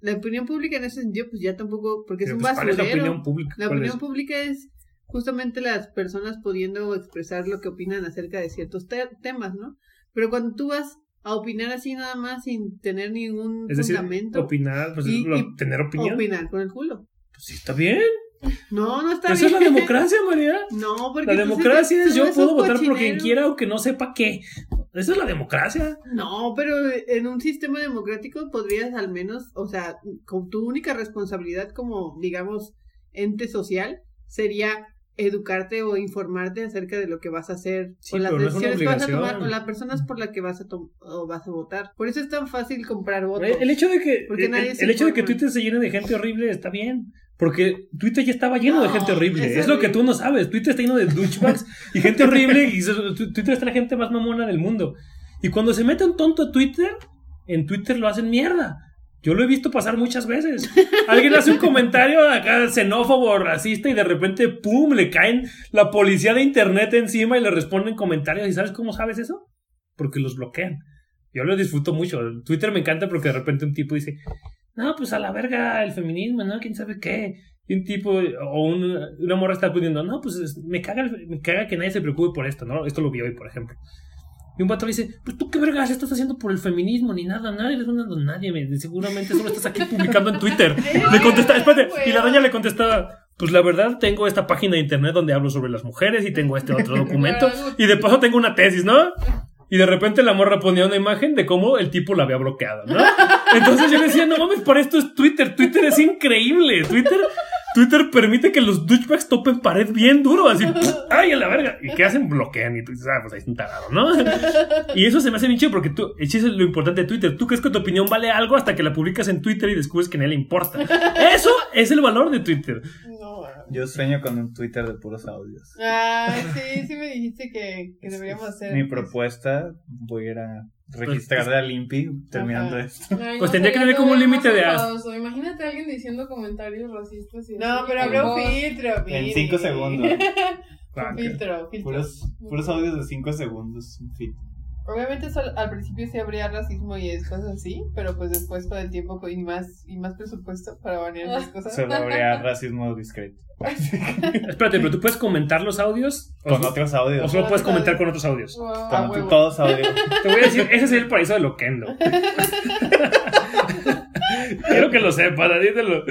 la opinión pública en ese sentido, pues ya tampoco, porque Pero, es un pues, ¿cuál es la basurero. opinión pública? La ¿Cuál opinión es? pública es justamente las personas pudiendo expresar lo que opinan acerca de ciertos te- temas, ¿no? Pero cuando tú vas a opinar así nada más sin tener ningún Es decir, fundamento, opinar, pues Y- lo- y tener opinión. opinar con el culo. Pues sí, está bien. No, no está Esa es la bien. democracia, María. No, porque La pues, democracia eso- es yo eso puedo votar por quien quiera o que no sepa qué. Esa es la democracia. No, pero en un sistema democrático podrías al menos, o sea, con tu única responsabilidad como, digamos, ente social sería educarte o informarte acerca de lo que vas a hacer Sí, o las no decisiones que vas a tomar o las personas por las que vas a o vas a votar. Por eso es tan fácil comprar votos. El hecho de que el, el hecho de que. Twitter se llene de gente horrible está bien. Porque Twitter ya estaba lleno de gente horrible. es Es, lo que tú no sabes. Twitter está lleno de douchebags y gente horrible. Y Twitter está la gente más mamona del mundo. Y cuando se mete un tonto a Twitter, en Twitter lo hacen mierda. Yo lo he visto pasar muchas veces. Alguien hace un comentario acá xenófobo, racista, y de repente, ¡pum! le caen la policía de internet encima y le responden comentarios. ¿Y sabes cómo sabes eso? Porque los bloquean. Yo lo disfruto mucho. Twitter me encanta porque de repente un tipo dice, no, pues a la verga el feminismo, ¿no? ¿Quién sabe qué? Y un tipo o un- una morra está poniendo, no, pues es- me caga, el- me caga que nadie se preocupe por esto, ¿no? Esto lo vi hoy, por ejemplo. Y un vato le dice, pues tú qué vergas estás haciendo por el feminismo, ni nada, nadie eres una don nadie, me- seguramente solo estás aquí publicando en Twitter. *laughs* Le contesta, espérate, y la doña le contestaba, pues la verdad tengo esta página de internet donde hablo sobre las mujeres y tengo este otro *laughs* documento y de paso tengo una tesis, ¿no? Y de repente la morra ponía una imagen de cómo el tipo la había bloqueado, ¿no? Entonces yo decía, no mames, para esto es Twitter. Twitter es increíble. Twitter, Twitter permite que los douchebags topen pared bien duro, así. ¡ay, a la verga! ¿Y qué hacen? Bloquean y tú dices, ah, pues ahí es un tarado, ¿no? Y eso se me hace bien chido porque tú, eso es lo importante de Twitter. Tú crees que tu opinión vale algo hasta que la publicas en Twitter y descubres que a nadie le importa. Eso es el valor de Twitter. Yo sueño con un Twitter de puros audios. Ah, sí, sí me dijiste que, que deberíamos hacer. Mi propuesta, voy a ir a registrarle al INPI terminando Ajá. esto. Ay, Pues no, tendría que tener como un límite de as-. Imagínate a alguien diciendo comentarios racistas y No, así, pero habrá un filtro. En mire. 5 segundos. Un *laughs* filtro, filtro. Puros, puros audios de 5 segundos. un fit. Obviamente eso al al principio sí habría racismo y cosas así, pero pues después con el tiempo y más y más presupuesto para banear esas *laughs* cosas. Solo habría racismo discreto. *laughs* Espérate, pero tú puedes comentar los audios o, Con otros o audios. solo puedes comentar con otros audios. Wow. Ah, Con huevo. todos audios. Te voy a decir, ese es el paraíso de Loquendo. *laughs* Quiero que lo sepas, díselo.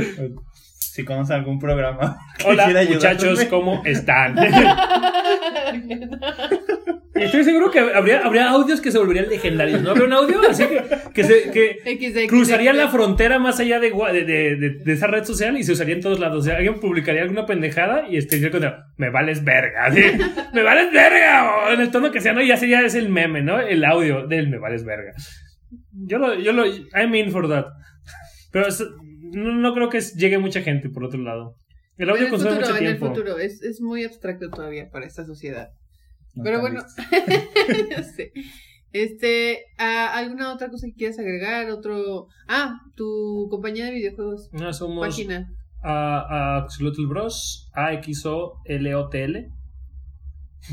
Si conocen algún programa. *laughs* Hola, muchachos. ¿cómo están? *laughs* *laughs* Estoy seguro que habría, habría audios que se volverían legendarios, ¿no? Habría un audio así que, que, se, que XD, cruzaría la frontera más allá de, gua- de, de, de- de esa red social y se usaría en todos lados. O sea, alguien publicaría alguna pendejada y este con me vales verga, así, me vales verga, o en el tono que sea, ¿no? Y así ya es el meme, ¿no? El audio del me vales verga. Yo lo, yo lo, I'm in for that. Pero es- no, no creo que llegue mucha gente por otro lado. El En audio el consume futuro, mucho en el tiempo. futuro. Es, es muy abstracto todavía para esta sociedad. No Pero bueno, listos. *laughs* ya sé. Este, ¿a- ¿alguna otra cosa que quieras agregar? Otro. Ah, tu compañía de videojuegos. No, somos Página. a, a Axolotl Bros. A-X-O-L-O-T-L.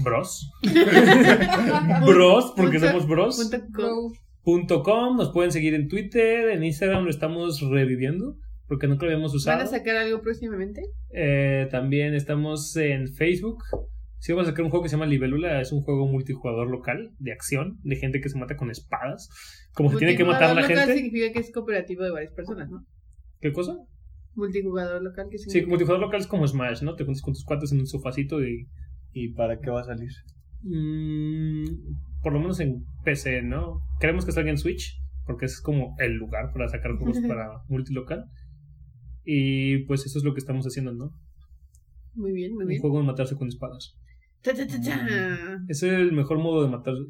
Bros. *laughs* Bros, porque Punto- somos bros. punto com. Go. Punto com. Nos pueden seguir en Twitter, en Instagram lo estamos reviviendo porque nunca lo habíamos ¿Van a usado. sacar algo próximamente? Eh, también estamos en Facebook. Sí, vamos a sacar un juego que se llama Libélula. Es un juego multijugador local de acción, de gente que se mata con espadas. Como se tiene que matar la Multijugador local gente. significa que es cooperativo de varias personas, ¿no? ¿Qué cosa? Multijugador local que Sí, significa. multijugador local es como Smash, ¿no? Te juntas con tus cuates en un sofacito y ¿Y para qué va a salir? Mm, por lo menos en PC, ¿no? Queremos que salga en Switch, porque es como el lugar para sacar juegos *laughs* para multilocal. Y pues eso es lo que estamos haciendo, ¿no? Muy bien, muy Un bien. juego de matarse con espadas. Ta, ta, ta, ta. Ese es el mejor modo de matarse.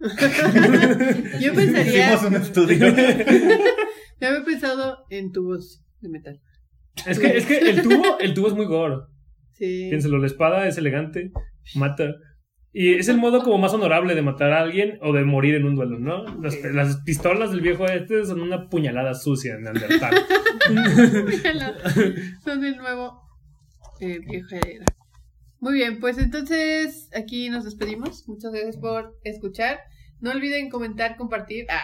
*laughs* Yo pensaría. Hicimos un estudio. *laughs* Ya había pensado en tubos de metal. Es que, es que el tubo, el tubo es muy gore. Sí. Piénselo, la espada es elegante, mata. Y es el modo como más honorable de matar a alguien o de morir en un duelo, ¿no? Las, pistolas del viejo este son una puñalada sucia en Neandertal. *laughs* *laughs* Son el nuevo eh, vieja era. Muy bien, pues entonces aquí nos despedimos. Muchas gracias por escuchar. No olviden comentar, compartir. Ah.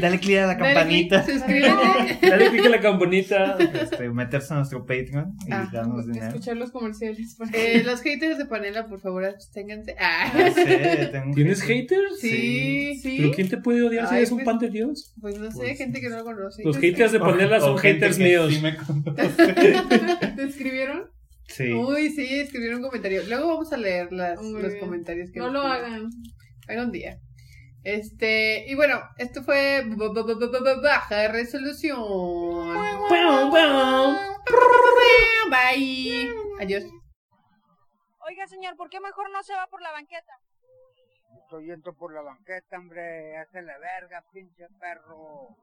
Dale clic a la Dale campanita. click, suscríbete. Dale click a la campanita. Este, meterse a nuestro Patreon y Ah, darnos dinero. Escuchar los comerciales. Eh, los haters de Panela, por favor, absténganse. Ah. Ah, sí, tengo- ¿Tienes haters? Sí, sí. ¿Pero quién te puede odiar si eres un pues- pan de Dios? Pues no sé, Pues- gente que no lo conoce. Los haters de Panela O son gente haters que míos. sí me conoce. *laughs* ¿Te escribieron? Sí. Uy, sí, escribieron un comentario. Luego vamos a leer las, los comentarios que No lo pongan. hagan. Algún día. Este, y bueno, esto fue baja resolución. Pam, pam. Bye. Adiós. Oiga, señor, ¿por qué mejor no se va por la banqueta? Estoy yendo por la banqueta, hombre. Hazle verga, pinche perro.